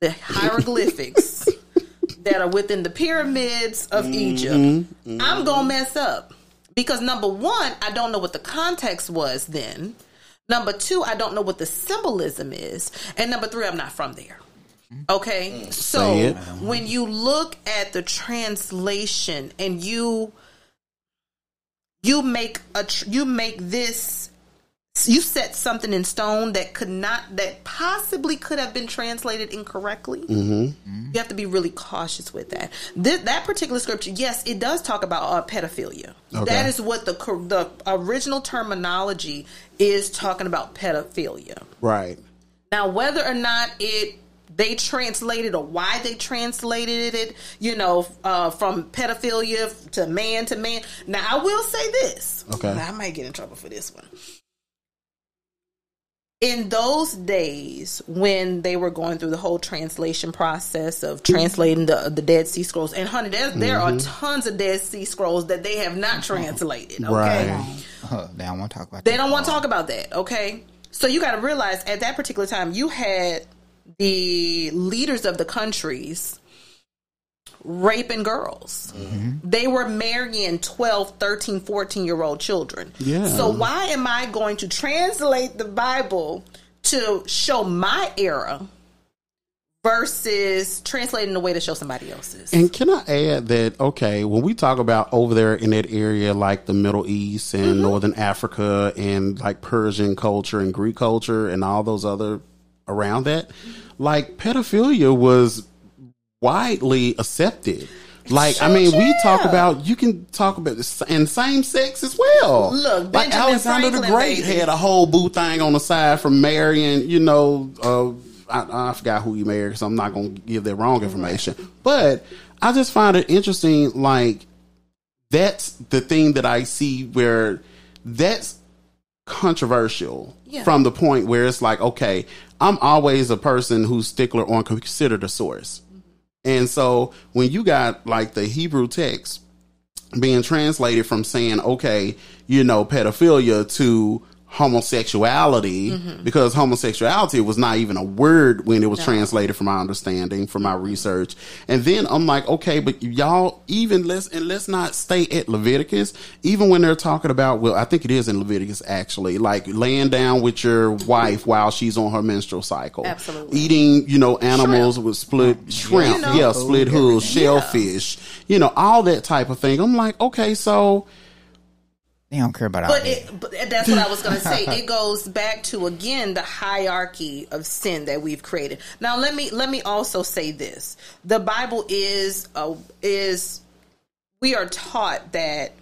S5: the hieroglyphics (laughs) that are within the pyramids of mm-hmm. Egypt, mm-hmm. I'm going to mess up. Because number one, I don't know what the context was then. Number two, I don't know what the symbolism is. And number three, I'm not from there. Mm-hmm. Okay. Mm.
S1: Say
S5: So when you look at the translation and you you make a tr- you make this you set something in stone that could not that possibly could have been translated incorrectly mm-hmm. you have to be really cautious with that. Th- that particular scripture yes it does talk about uh, pedophilia.
S1: Okay.
S5: that is what the the original terminology is talking about pedophilia.
S1: Right.
S5: now, whether or not it they translated or why they translated it, you know, uh, from pedophilia to man to man. Now, I will say this.
S1: Okay.
S5: I might get in trouble for this one. In those days when they were going through the whole translation process of translating the the Dead Sea Scrolls, and honey, there, there are tons of Dead Sea Scrolls that they have not translated. Okay,
S1: Right.
S3: Uh, they don't want to talk about
S5: they
S3: that.
S5: don't want to talk about that, okay? So you got to realize at that particular time, you had the leaders of the countries raping girls. They were marrying 12, 13, 14 year old children.
S1: Yeah.
S5: So why am I going to translate the Bible to show my era versus translating the way to show somebody else's?
S1: And can I add that okay, when we talk about over there in that area like the Middle East and
S5: Mm-hmm.
S1: Northern Africa and like Persian culture and Greek culture and all those other around that, like pedophilia was widely accepted. Like I mean, we talk about you can talk about this and same sex as well.
S5: Look,
S1: like
S5: Benjamin
S1: Alexander the Great
S5: baby.
S1: had a whole boo thing on the side from marrying, you know, uh, I, I forgot who he married, so I'm not going to give that wrong information. But I just find it interesting. Like that's the thing that I see where that's controversial
S5: Yeah.
S1: from the point where it's like, okay, I'm always a person who's stickler on consider the source. And so when you got like the Hebrew text being translated from saying, okay, you know, pedophilia to homosexuality, mm-hmm. because homosexuality was not even a word when it was translated from my understanding, from my research. And then I'm like, okay, but y'all even let's and let's not stay at Leviticus, even when they're talking about well, I think it is in Leviticus actually, like laying down with your wife while she's on her menstrual cycle.
S5: Absolutely.
S1: Eating, you know, animals with split shrimp,
S5: You know.
S1: yeah, split oh, hooves, shellfish, you know, all that type of thing. I'm like, okay, so
S3: They don't care about
S5: But, it, but that's what I was going to say. (laughs) It goes back to again the hierarchy of sin that we've created. Now let me let me also say this: the Bible is uh, is we are taught that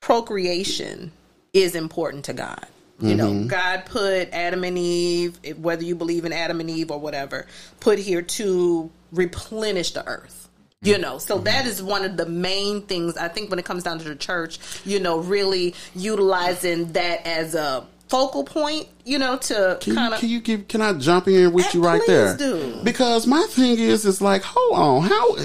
S5: procreation is important to God. You know, God put Adam and Eve, whether you believe in Adam and Eve or whatever, put here to replenish the earth. You know, so that is one of the main things I think when it comes down to the church, you know, really utilizing that as a focal point, you know, to
S1: Can
S5: kind of
S1: can you give? Can I jump in with you right there?
S5: do.
S1: Because my thing is, is like, hold on, how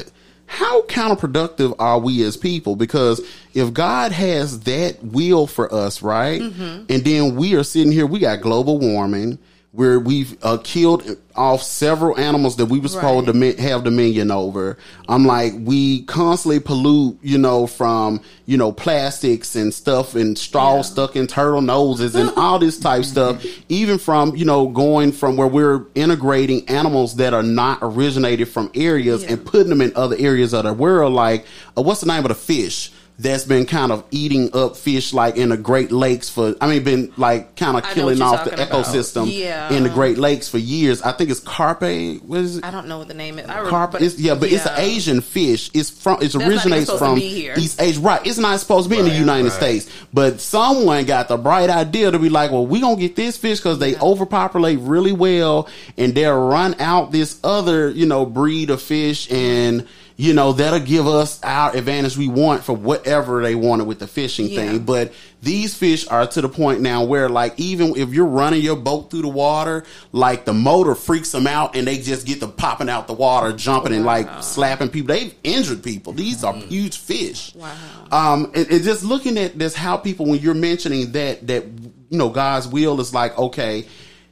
S1: how counterproductive are we as people? Because if God has that will for us, right,
S5: Mm-hmm.
S1: and then we are sitting here, we got global warming. Where we've uh, killed off several animals that we were supposed
S5: Right.
S1: to have dominion over. I'm like, we constantly pollute, you know, from, you know, plastics and stuff and straw
S5: Yeah.
S1: stuck in turtle noses and (laughs) all this type stuff. Even from, you know, going from where we're integrating animals that are not originated from areas
S5: Yeah.
S1: and putting them in other areas of the world. Like, uh, what's the name of the fish? That's been kind of eating up fish like in the Great Lakes for, I mean, been like kind of
S5: I
S1: killing off the
S5: about.
S1: ecosystem
S5: Yeah.
S1: in the Great Lakes for years. I think it's carpe. What is it?
S5: I don't know what the name is. I re-
S1: Carp, it's, yeah, but it's an. Asian fish. It's from it
S5: not even
S1: originates
S5: to
S1: from
S5: be here.
S1: East Asia, right? It's not supposed to be in the United States, but someone got the bright idea to be like, well, we gonna get this fish because they overpopulate really well, and they'll run out this other, you know, breed of fish, and you know that'll give us our advantage we want for whatever they wanted with the fishing
S5: Yeah.
S1: thing. But these fish are to the point now where, like, even if you're running your boat through the water, like the motor freaks them out and they just get to popping out the water, jumping and like slapping people. They've injured people. These are huge fish.
S5: Wow.
S1: Um, and, and just looking at this, how people, when you're mentioning that, that, you know, God's will is like, okay,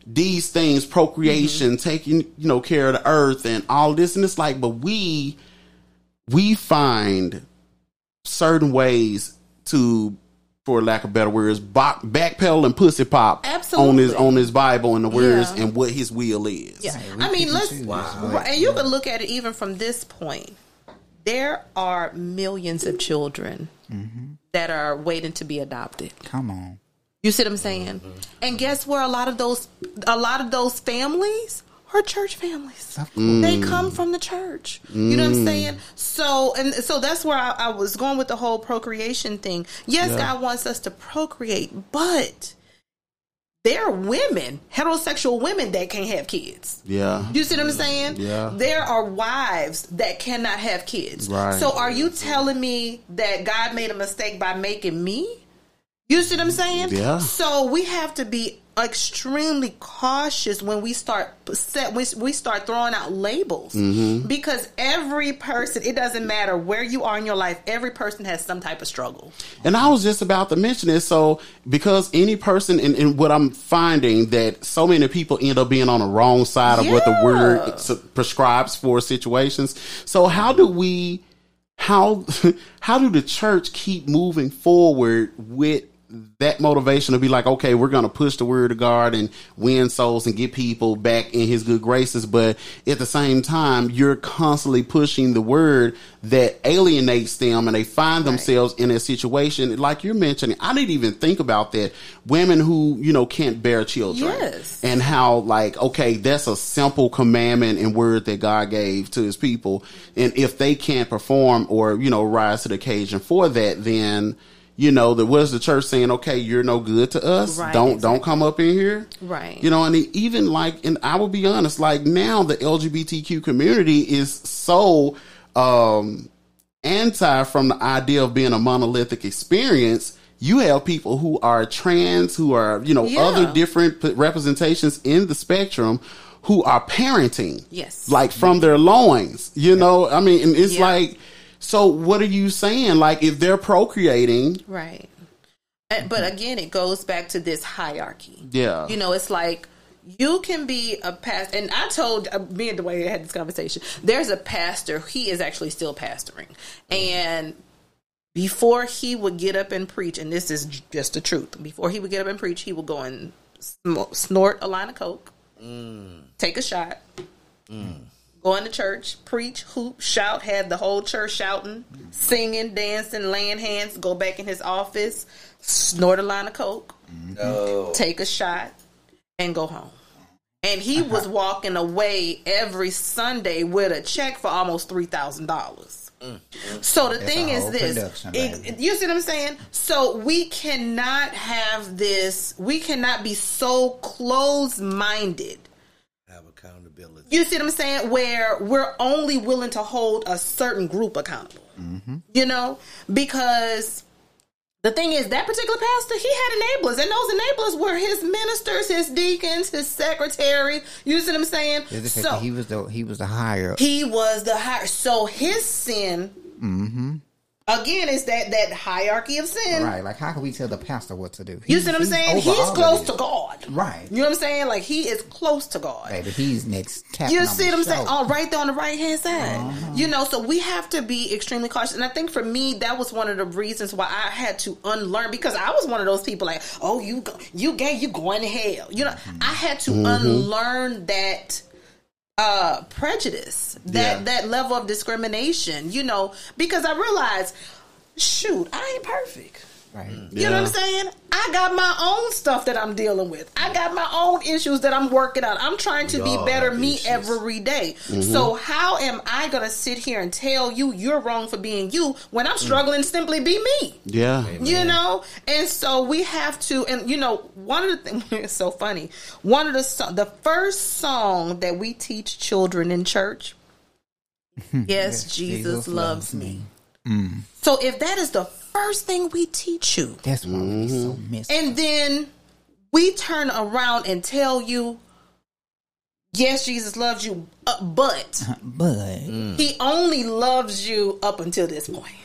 S1: these things, procreation, taking, you know, care of the earth and all this. And it's like, but we, we find certain ways to, for lack of better words, back, backpedal and pussy pop on his on his Bible and the words
S5: Yeah.
S1: and what his will is.
S5: Yeah.
S3: Right,
S5: I mean,
S3: repeat
S5: let's,
S3: and choose.
S5: right, and you can look at it even from this point. There are millions of children that are waiting to be adopted.
S3: Come on.
S5: You see what I'm saying? Mm-hmm. And guess where a lot of those a lot of those families are church families. They come from the church. You know what I'm mm. saying? So and so that's where I, I was going with the whole procreation thing. Yes,
S1: Yeah.
S5: God wants us to procreate, but there are women, heterosexual women that can't have kids.
S1: Yeah.
S5: You see what I'm saying?
S1: Yeah.
S5: There are wives that cannot have kids.
S1: Right.
S5: So are you telling me that God made a mistake by making me? You see what I'm saying?
S1: Yeah.
S5: So we have to be extremely cautious when we start set we, we start throwing out labels
S1: Mm-hmm.
S5: because every person it doesn't matter where you are in your life every person has some type of struggle
S1: And I was just about to mention it. So, because any person, and, and what I'm finding that so many people end up being on the wrong side of what the word prescribes for situations. So, how do we, how, (laughs) how do the church keep moving forward with that motivation to be like, okay, we're going to push the word of God and win souls and get people back in his good graces. But at the same time, you're constantly pushing the word that alienates them and they find themselves in a situation like you're mentioning. I didn't even think about that. Women who, you know, can't bear children.
S5: Yes.
S1: And how like, okay, that's a simple commandment and word that God gave to his people. And if they can't perform or, you know, rise to the occasion for that, then, you know, that was the church saying? Okay, you're no good to us.
S5: Right,
S1: don't
S5: exactly.
S1: don't come up in here.
S5: Right.
S1: You know, and even like, and I will be honest, like now the LGBTQ community is so um anti from the idea of being a monolithic experience. You have people who are trans, who are you know
S5: Yeah.
S1: other different p- representations in the spectrum, who are parenting.
S5: Yes.
S1: like from their loins. You know, I mean, and it's
S5: Yeah.
S1: like. So what are you saying? Like if they're procreating,
S5: Right. Eh, but again, it goes back to this hierarchy.
S1: Yeah.
S5: You know, it's like you can be a pastor. And I told uh, me and Dwayne had this conversation. There's a pastor. He is actually still pastoring. And before he would get up and preach, and this is just the truth, before he would get up and preach, he would go and sm- snort a line of coke, mm. take a shot, mm. Go into church, preach, hoop, shout, had the whole church shouting, singing, dancing, laying hands, go back in his office, snort a line of coke, take a shot, and go home. And he was walking away every Sunday with a check for almost three thousand dollars. So the
S3: That's
S5: thing is this. it- you see what I'm saying? So we cannot have this, we cannot be so close minded. You see what I'm saying? Where we're only willing to hold a certain group accountable. Mm-hmm. You know? Because the thing is, that particular pastor, he had enablers, and those enablers were his ministers, his deacons, his secretary. You see what I'm saying?
S3: Is it 'cause
S5: So
S3: he was the he was the higher.
S5: he was the higher. So his sin, mm-hmm. Again, it's that that hierarchy of sin.
S3: Right, like how can we tell the pastor what to do?
S5: You see what I'm saying? He's close to God.
S3: Right.
S5: You know what I'm saying? Like he is close to God.
S3: Baby, he's next.
S5: You see what I'm saying?
S3: shoulder.
S5: Oh, right there on the right hand side. Uh-huh. You know, so we have to be extremely cautious. And I think for me, that was one of the reasons why I had to unlearn because I was one of those people like, oh, you go, you gay, you going to hell. You know, I had to mm-hmm. unlearn that uh prejudice that
S1: Yeah.
S5: that level of discrimination you know because i realized shoot i ain't perfect
S3: Right.
S5: you know what I'm saying? I got my own stuff that I'm dealing with. I got my own issues that I'm working out. I'm trying to
S4: We
S5: be better me
S4: issues.
S5: every day. So how am I going to sit here and tell you you're wrong for being you when I'm struggling to simply be me?
S1: Yeah.
S5: You know, and so we have to, and you know, one of the things (laughs) it's so funny. One of the so- the first song that we teach children in church, (laughs) yes, Jesus, loves me. Mm. So if that is the first thing we teach you,
S3: That's why we so missed.
S5: and then we turn around and tell you, yes, Jesus loves you, uh, but (laughs)
S3: but
S5: he only loves you up until this point.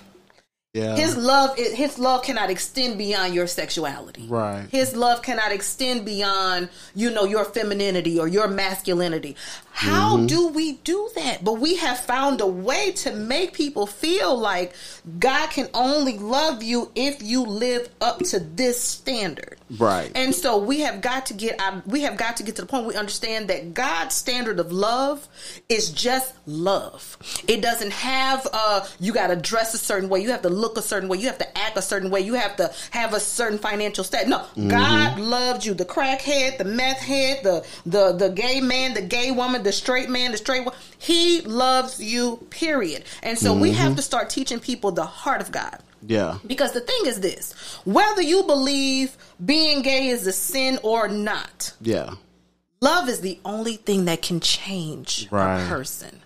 S1: Yeah.
S5: His love, is, his love cannot extend beyond your sexuality.
S1: Right.
S5: His love cannot extend beyond, you know, your femininity or your masculinity. How
S1: Mm-hmm.
S5: do we do that? But we have found a way to make people feel like God can only love you if you live up to this standard.
S1: Right.
S5: And so we have got to get we have got to get to the point we understand that God's standard of love is just love. It doesn't have uh you got to dress a certain way, you have to look a certain way, you have to act a certain way, you have to have a certain financial status. No, God loved you. The crackhead, the meth head, the the the gay man, the gay woman, the straight man, the straight woman. He loves you. Period. And so we have mm-hmm. to start teaching people the heart of God.
S1: yeah.
S5: Because the thing is this whether you believe being gay is a sin or not,
S1: Yeah.
S5: love is the only thing that can change
S1: Right.
S5: a person.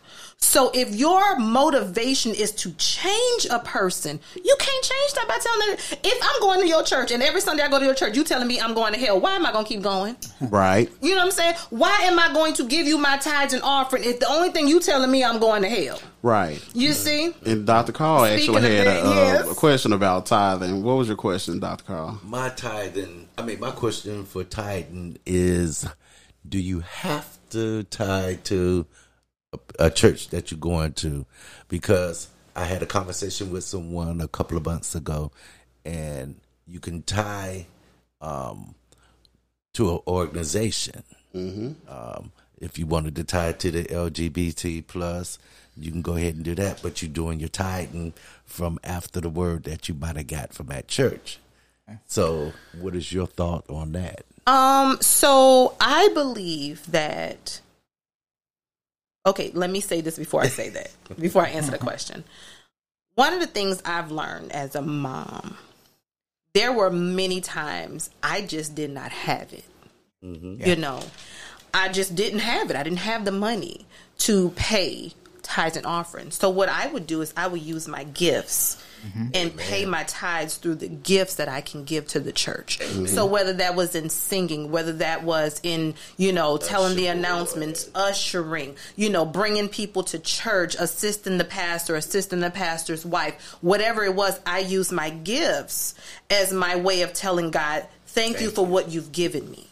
S5: So if your motivation is to change a person, you can't change that by telling them. If I'm going to your church and every Sunday I go to your church, you telling me I'm going to hell, why am I going to keep going?
S1: Right.
S5: You know what I'm saying? Why am I going to give you my tithes and offering if the only thing you telling me I'm going to hell?
S1: Right.
S5: You see?
S1: And Dr. Carl
S5: Speaking
S1: actually had
S5: that,
S1: uh,
S5: yes.
S1: a question about tithing. What was your question, Dr. Carl?
S4: My tithing, I mean, my question for tithing is do you have to tithe to a, a church that you're going to? Because I had a conversation with someone a couple of months ago, and you can tie um, to an organization. Um, if you wanted to tie it to the LGBT plus, you can go ahead and do that. But you're doing your tithing from after the word that you might have got from that church. So, what is your thought on that?
S5: Um, so I believe that. Okay, let me say this before I say that. before I answer the question, one of the things I've learned as a mom, there were many times I just did not have it. Mm-hmm. You know, I just didn't have it. I didn't have the money to pay tithes and offerings. So what I would do is I would use my gifts and pay my tithes through the gifts that I can give to the church. So whether that was in singing, whether that was in, you know, telling the announcements, ushering, you know, bringing people to church, assisting the pastor, assisting the pastor's wife, whatever it was, I use my gifts as my way of telling God, thank, you for what you've given me.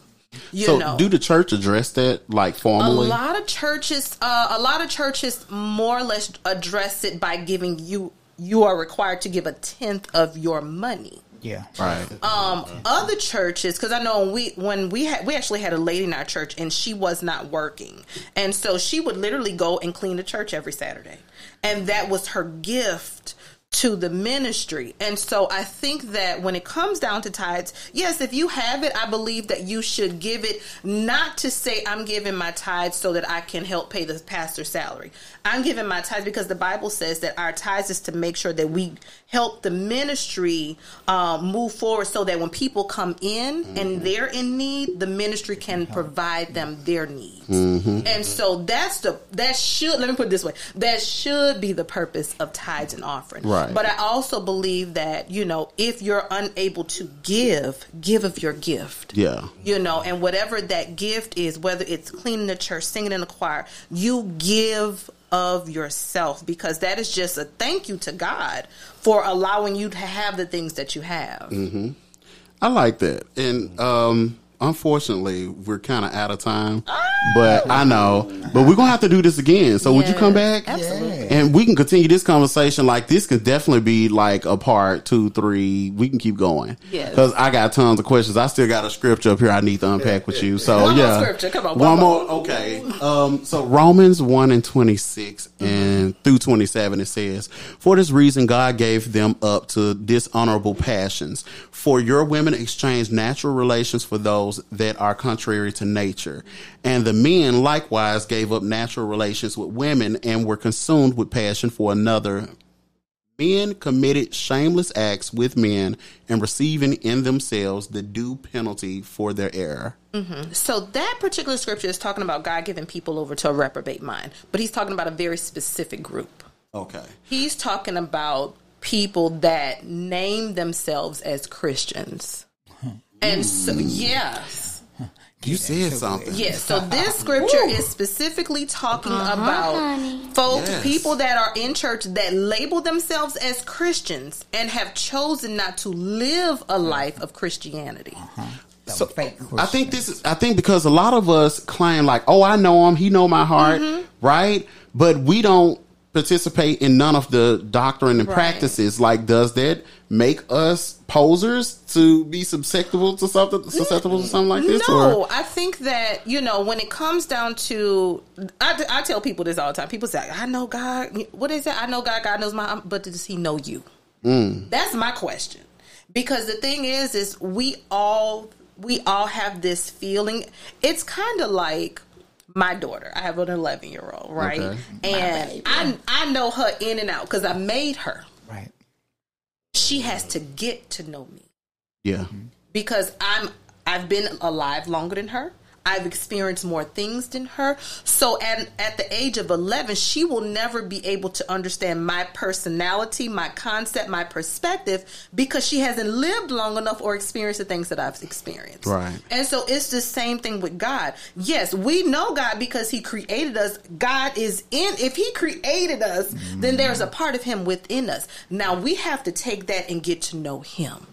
S5: You
S1: so,
S5: know,
S1: do the church address that like formally?
S5: a lot of churches, uh, a lot of churches more or less address it by giving you. You are required to give a tenth of your money.
S3: yeah,
S1: Right.
S5: Um, other churches, because I know when we when we had we actually had a lady in our church and she was not working, and so she would literally go and clean the church every Saturday, and that was her gift to the ministry. And so I think that when it comes down to tithes, yes, if you have it, I believe that you should give it not to say I'm giving my tithes so that I can help pay the pastor's salary. I'm giving my tithes because the Bible says that our tithes is to make sure that we help the ministry um, move forward so that when people come in and they're in need, the ministry can provide them their needs. And so that's the that should let me put it this way. That should be the purpose of tithes and offering.
S1: Right.
S5: But I also believe that, you know, if you're unable to give, give of your gift.
S1: Yeah.
S5: You know, and whatever that gift is, whether it's cleaning the church, singing in the choir, you give of yourself because that is just a thank you to God for allowing you to have the things that you have.
S1: Mm-hmm. I like that. And um unfortunately, we're kind of out of time. But I know. But we're going to have to do this again. So would you come back?
S5: Absolutely.
S1: And we can continue this conversation. Like this could definitely be like a part two, three. We can keep going.
S5: Yes.
S1: Because I got tons of questions. I still got a scripture up here I need to unpack with you. So
S5: One more
S1: yeah.
S5: scripture. Come on,
S1: One
S5: one
S1: more. Okay. Um. So Romans one and twenty six and through twenty seven it says, for this reason God gave them up to dishonorable passions. For your women exchange natural relations for those that are contrary to nature, and the men likewise gave up natural relations with women and were consumed with passion for another. Men committed shameless acts with men and receiving in themselves the due penalty for their error. Mm-hmm.
S5: So that particular scripture is talking about God giving people over to a reprobate mind, but he's talking about a very specific group.
S1: Okay.
S5: He's talking about people that name themselves as Christians. And so, yes.
S1: You said something.
S5: Yes. So this (laughs) scripture is specifically talking about
S2: honey.
S5: folks,
S1: Yes.
S5: people that are in church that label themselves as Christians and have chosen not to live a life of Christianity.
S1: So, I think this is. I think because a lot of us claim like, "Oh, I know him. He know my heart,"
S5: Mm-hmm.
S1: right? But we don't participate in none of the doctrine and
S5: Right.
S1: practices. Like, does that make us posers to be susceptible to something, susceptible to something like this?
S5: No,
S1: Or
S5: I think that you know when it comes down to, I, I tell people this all the time. People say, "I know God." What is it? I know God. God knows my. But does He know you? Mm. That's my question. Because the thing is, is we all we all have this feeling. It's kind of like my daughter. I have an eleven year old, right?
S1: Okay.
S5: And I I know her in and out because I made her.
S3: Right.
S5: She has to get to know me
S1: yeah, mm-hmm.
S5: because I'm I've been alive longer than her. I've experienced more things than her. So at at the age of 11, she will never be able to understand my personality, my concept, my perspective because she hasn't lived long enough or experienced the things that I've experienced.
S1: Right.
S5: And so it's the same thing with God. Yes, we know God because he created us. God is in if he created us, then there's a part of him within us. Now we have to take that and get to know him.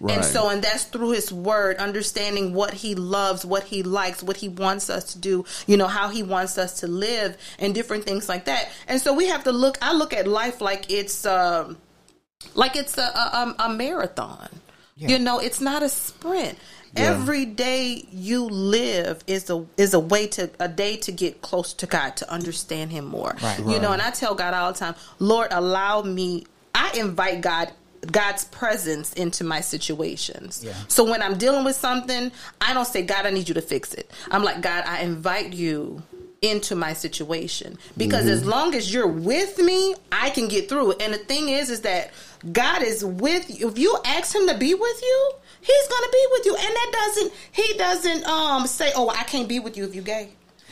S1: Right.
S5: And so, and that's through his word, understanding what he loves, what he likes, what he wants us to do, you know, how he wants us to live and different things like that. And so we have to look, I look at life like it's, um, like it's a, a, a marathon. You know, it's not a sprint. Every day you live is a is a way to a day to get close to God to understand Him more.
S3: Right.
S5: You know, and I tell God all the time, Lord, allow me. I invite God God's presence into my situations.
S3: Yeah.
S5: So when I'm dealing with something, I don't say, God, I need you to fix it. I'm like, God, I invite you into my situation because as long as you're with me, I can get through it. And the thing is, is that God is with you. If you ask Him to be with you, He's gonna be with you. And that doesn't He doesn't um say, oh, I can't be with you if you're gay.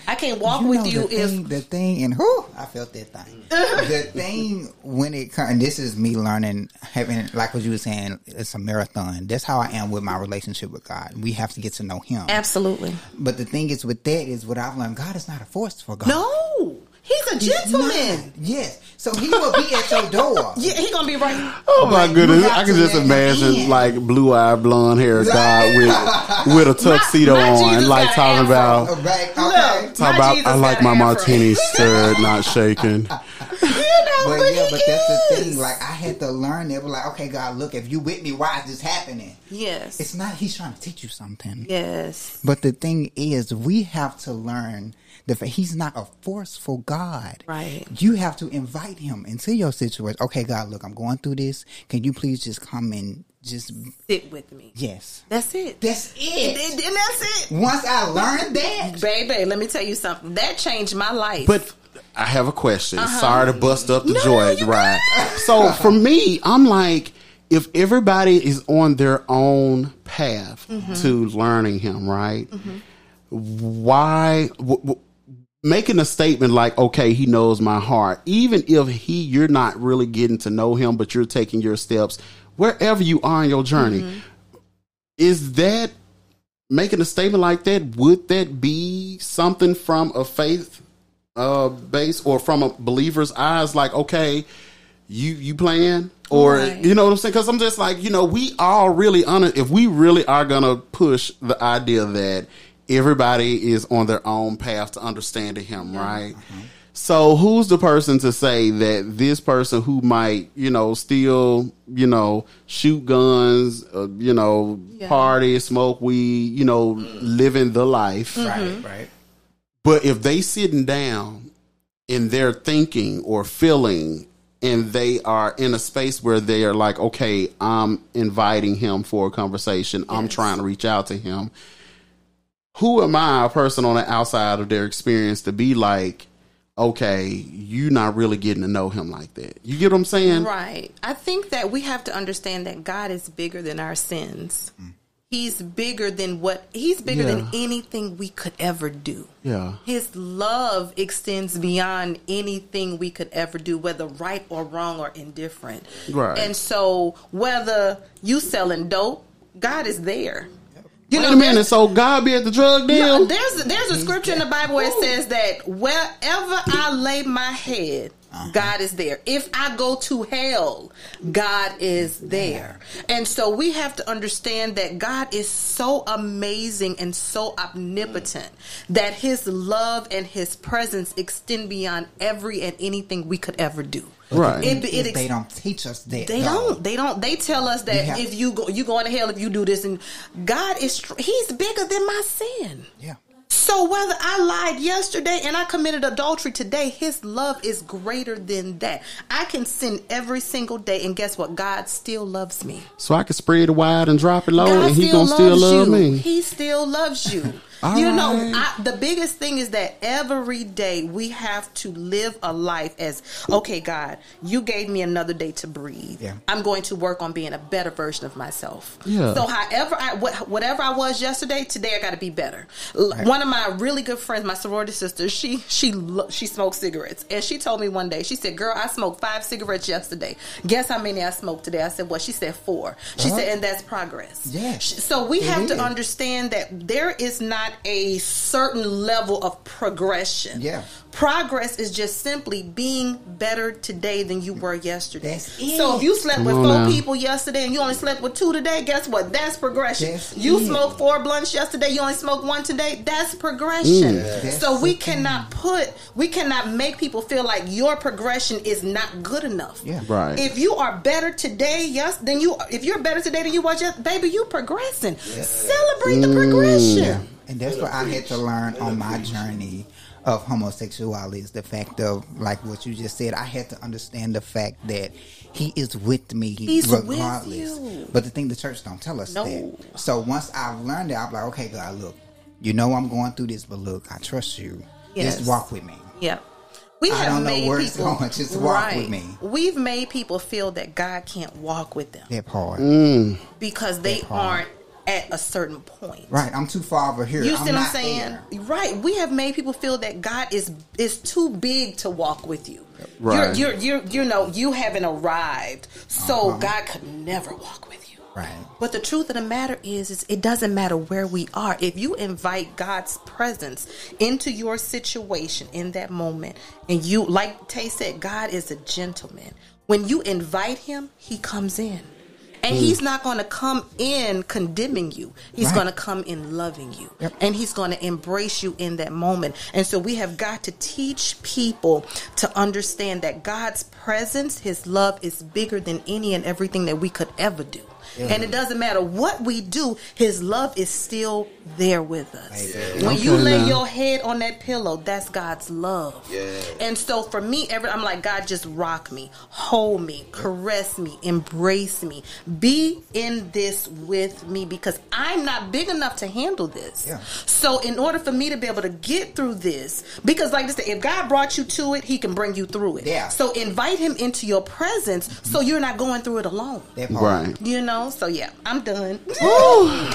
S5: I can't walk
S3: You
S5: with you
S3: the
S5: if
S3: thing, the thing, and who I felt that thing. (laughs) the thing when it comes, and this is me learning, having like what you were saying, it's a marathon. That's how I am with my relationship with God. We have to get to know Him.
S5: absolutely
S3: But the thing is, with that, is what I've learned. God is not a force for God.
S5: no. He's a gentleman.
S3: not. Yes, so He will be at your door. (laughs)
S5: Yeah, he gonna be right.
S1: Oh my
S3: But
S1: goodness! I can just imagine like blue eyed, blonde hair guy with with a (laughs) tuxedo
S5: my
S1: on,
S5: Jesus
S1: like talking
S5: afro.
S1: about
S3: Right, okay.
S5: Look,
S1: talk
S5: my
S1: about
S5: Jesus
S1: I like my
S5: afro.
S1: martini (laughs) stirred, not shaken.
S3: But,
S5: but,
S3: yeah,
S5: he
S3: but that's the thing. Like I had to learn that. But like, okay, God, look, if you with me, why is this happening?
S5: yes,
S3: It's not. He's trying to teach you something.
S5: yes,
S3: But the thing is, we have to learn that he's not a forceful God.
S5: Right.
S3: You have to invite him into your situation. Okay, God, look, I'm going through this. Can you please just come and just
S5: sit with me.
S3: yes.
S5: That's it.
S3: That's it.
S5: and- and that's it.
S3: Once I learned that,
S5: Baby, let me tell you something. That changed my life.
S1: But I have a question. Sorry to bust up the
S5: Uh-huh. No,
S1: joint,
S5: you
S1: right? (laughs) so for me, I'm like, if everybody is on their own path
S5: Mm-hmm.
S1: to learning him, right? Why? W- w- making a statement like, okay, he knows my heart, even if he, you're not really getting to know him, but you're taking your steps wherever you are in your journey.
S5: Mm-hmm.
S1: Is that making a statement like that? Would that be something from a faith uh base or from a believer's eyes? Like, okay, you you playing or
S5: Right.
S1: you know what I'm saying? Because I'm just like, you know, we all really honor if we really are gonna push the idea that everybody is on their own path to understanding him, right? Mm-hmm. So who's the person to say that this person who might, you know, steal, you know, shoot guns, uh, you know,
S5: Yeah.
S1: party, smoke weed, you know, mm. living the life, mm-hmm.
S3: right, right.
S1: but if they sitting down and they're thinking or feeling and they are in a space where they are like, okay, I'm inviting him for a conversation. I'm trying to reach out to him. Who am I, a person on the outside of their experience, to be like, okay, you're not really getting to know him like that? You get what I'm saying?
S5: Right. I think that we have to understand that God is bigger than our sins. Mm. He's bigger than what he's bigger than anything we could ever do.
S1: Yeah.
S5: His love extends beyond anything we could ever do, whether right or wrong or indifferent.
S1: Right.
S5: And so whether you selling dope, God is there. You
S1: Wait a minute.
S5: there's-
S1: So God be at the drug deal?
S5: no, there's there's a scripture in the Bible where it says that wherever I lay my head, uh-huh. God is there. If I go to hell, God is there. And so we have to understand that God is so amazing and so omnipotent that his love and his presence extend beyond every and anything we could ever do.
S1: Right.
S5: It, it
S3: If
S5: ex-
S3: they don't teach us that.
S5: they
S3: though.
S5: don't. They don't. They tell us that
S3: have-
S5: if you go, you going to hell if you do this, and God is He's bigger than my sin.
S3: Yeah.
S5: So whether I lied yesterday and I committed adultery today, His love is greater than that. I can sin every single day, and guess what? God still loves me.
S1: So I can spread it wide and drop it low,
S5: God
S1: and he gonna still love
S5: you.
S1: me.
S5: He still loves you.
S1: All
S5: you know. I, the biggest thing is that every day we have to live a life as okay, God, you gave me another day to breathe.
S3: Yeah.
S5: I'm going to work on being a better version of myself.
S1: Yeah.
S5: So, however, I what, whatever I was yesterday, today I got to be better. L One of my really good friends, my sorority sister, she she lo- she smokes cigarettes, and she told me one day, she said, "Girl, I smoked five cigarettes yesterday. Guess how many I smoked today?" I said, "What?" She said, 4 She
S3: Uh-huh.
S5: said, "And that's progress."
S3: Yes.
S5: So we have
S3: is.
S5: to understand that there is not a certain level of progression.
S3: Yeah.
S5: Progress is just simply being better today than you were yesterday.
S3: That's
S5: So
S3: it.
S5: if you slept
S1: Come
S5: with four
S1: now.
S5: people yesterday and you only slept with two today, guess what? That's progression.
S3: That's
S5: you
S3: it.
S5: smoked four blunts yesterday, you only smoked one today. That's progression. Mm.
S3: That's
S5: So we
S3: the thing.
S5: cannot put, we cannot make people feel like your progression is not good enough.
S3: Yeah.
S1: Right.
S5: If you are better today, yes, then you. If you're better today than you was yesterday, baby, you progressing. Celebrate the mm. progression.
S3: Yeah. And that's what I had to learn on my journey of homosexuality is the fact of like what you just said. I had to understand the fact that he is with me
S5: He's with
S3: regardless.
S5: you.
S3: But the thing the church don't tell us
S5: No.
S3: that. So once I've learned that, I'm like, okay, God, look, you know I'm going through this, but look, I trust you.
S5: Yes.
S3: Just walk with me.
S5: Yeah. We
S3: I
S5: have
S3: don't know
S5: made
S3: where it's
S5: people
S3: going, (laughs) just walk with me.
S5: We've made people feel that God can't walk with them
S3: That part. Mm.
S5: because they
S3: part.
S5: aren't at a certain point.
S3: Right. I'm too far over here.
S5: You see what I'm saying?
S3: there.
S5: Right. We have made people feel that God is is too big to walk with you.
S1: Right.
S5: You're, you're, you're, you know, you haven't arrived, so
S3: Uh-huh.
S5: God could never walk with you.
S3: Right.
S5: But the truth of the matter is, is it doesn't matter where we are. If you invite God's presence into your situation in that moment, and you, like Tay said, God is a gentleman. When you invite Him, He comes in. And mm. he's not going to come in condemning you. He's
S3: Right.
S5: going to come in loving you.
S3: Yep.
S5: And he's going to embrace you in that moment. And so we have got to teach people to understand that God's presence, his love is bigger than any and everything that we could ever do. And it doesn't matter what we do, his love is still there with us. When you lay
S1: now.
S5: your head on that pillow, that's God's love.
S4: Yeah.
S5: And so for me, every I'm like, God, just rock me, hold me, caress me, embrace me, be in this with me because I'm not big enough to handle this.
S3: Yeah.
S5: So in order for me to be able to get through this, because like this, if God brought you to it, He can bring you through it.
S3: Yeah.
S5: So invite Him into your presence, so you're not going through it alone.
S1: Right.
S5: You know. So yeah, I'm done.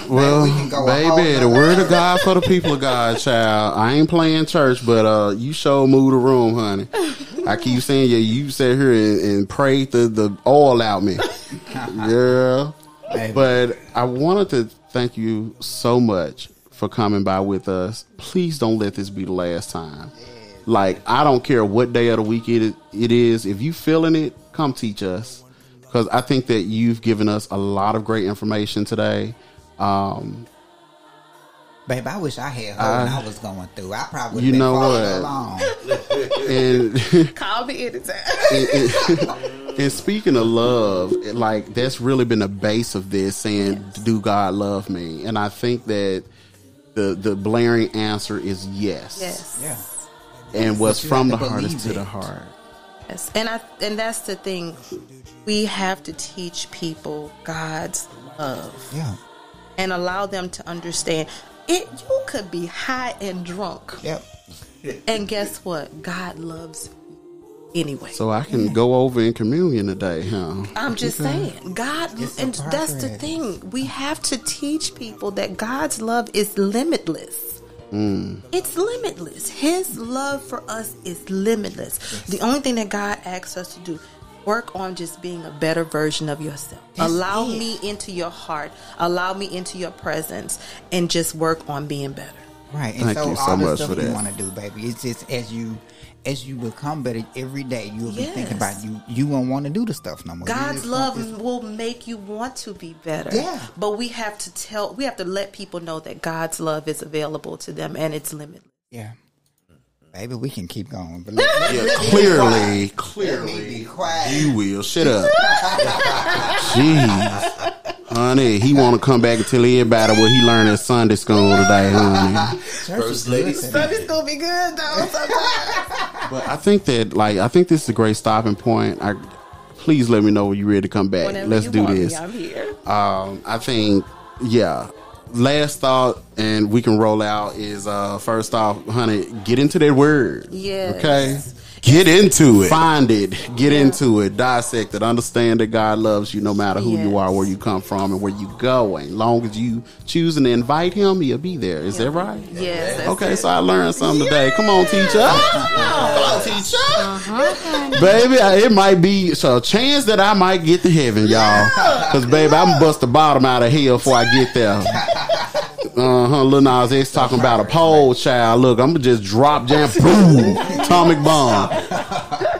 S1: Well,
S3: we can go a whole
S1: baby, the
S3: nother-
S1: word of God for the (laughs) people of God, child. I ain't playing church, but uh, you show move the room, honey. I keep saying yeah, You sat here and, and prayed the the oil out me, (laughs) girl.
S3: Baby.
S1: But I wanted to thank you so much for coming by with us. Please don't let this be the last time. Like I don't care what day of the week it it is. If you feeling it, come teach us because I think that you've given us a lot of great information today. Um,
S3: Babe, I wish I had her when I was going through. I probably
S1: You know
S3: have been
S1: what?
S3: along. (laughs)
S1: and (laughs) (laughs)
S5: Call me anytime.
S1: and speaking of love, like that's really been the base of this, saying, "Do God love me?" And I think that the the blaring answer is yes.
S5: yes.
S3: Yeah.
S1: And what's from the heart is to
S3: it.
S1: the heart.
S5: Yes, and I and that's the thing. We have to teach people God's love
S3: Yeah.
S5: and allow them to understand. It you could be high and drunk,
S3: Yep.
S5: and guess what? God loves anyway.
S1: So I can go over in communion today, huh?
S5: I'm just saying, God,
S3: It's
S5: and that's the thing. We have to teach people that God's love is limitless. Mm. It's limitless. His love for us is limitless. The only thing that God asks us to do, work on just being a better version of yourself.
S3: That's
S5: allow
S3: it.
S5: me into your heart. Allow me into your presence, and just work on being better.
S3: Right. And
S1: Thank
S3: so
S1: you so
S3: the
S1: much
S3: stuff
S1: for
S3: you want to do, baby. It's just as you as you become better every day, you'll be thinking about you. You won't want to do the stuff no more.
S5: God's
S3: just want
S5: love will make you want to be better.
S3: Yeah.
S5: But we have to tell, we have to let people know that God's love is available to them and it's limitless.
S3: Yeah. Baby, we can keep going. But let, let,
S1: Yeah,
S3: let
S1: clearly,
S3: quiet. Let me
S1: clearly,
S3: be quiet.
S1: you will. Shut up. (laughs) Jeez. Honey, he want to come back and tell everybody what he learned at Sunday school today, honey.
S4: First lady.
S5: It's gonna be good though.
S1: But I think that, like, I think this is a great stopping point. I please let me know when you're ready to come back.
S5: Whenever
S1: Let's
S5: you
S1: do
S5: want me,
S1: this.
S5: I'm here.
S1: Um, I think, yeah. Last thought, and we can roll out is uh first off, honey, get into that word.
S5: Yeah.
S1: Okay.
S4: Get into it.
S1: Find it, get into it, dissect it, understand that God loves you no matter who you are, where you come from, and where you going. Long as you choosing to invite Him, He'll be there. Is that right?
S5: Yes.
S1: Okay, so I learned something today. Come on, teacher. Come on, teacher.
S5: Uh-huh.
S1: Baby, it might be so a chance that I might get to heaven, y'all. Cause baby, I'm gonna bust the bottom out of hell before I get there. Uh huh. Lil Nas X talking about a pole child. Look, I'm gonna just drop jam, (laughs) boom, atomic bomb. (laughs)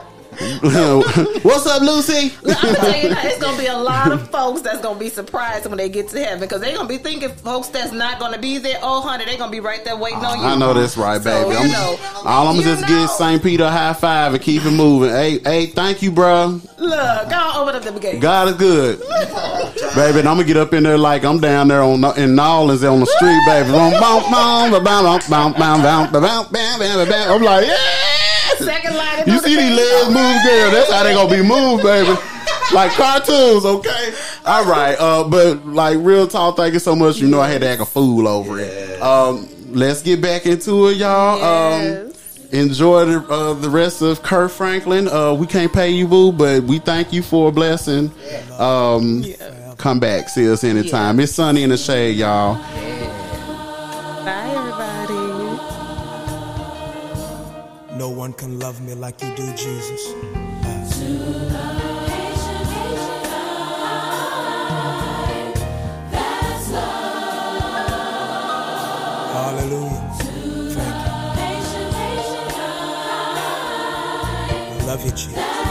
S1: What's up, Lucy?
S5: I'm telling you, it's gonna be a lot of folks that's gonna be surprised when they get to heaven because they're gonna be thinking folks that's not gonna be there. Oh, honey, they're gonna be right there waiting on you.
S1: I know that's right, baby.
S5: So,
S1: I'm, you
S5: know,
S1: all I'm gonna just
S5: know.
S1: give St. Peter a high five and keep it moving. Hey, hey, thank you, bro.
S5: Look, go open up the gate.
S1: God is good, baby. And I'm gonna get up in there like I'm down there on in New Orleans on the street, baby. I'm like, yeah. (laughs)
S5: Second line.
S1: You see these legs move, girl? That's how they gonna be moved, baby. Like cartoons, okay? All right, uh, but like real talk, thank you so much. You know I had to act a fool over it. Um, let's get back into it, y'all. Um, enjoy the uh, the rest of Kirk Franklin. Uh, we can't pay you, boo, but we thank you for a blessing. Um, come back, see us anytime. It's sunny in the shade, y'all.
S6: One can love me like you do, Jesus. Hallelujah. Thank you. Love you, Jesus.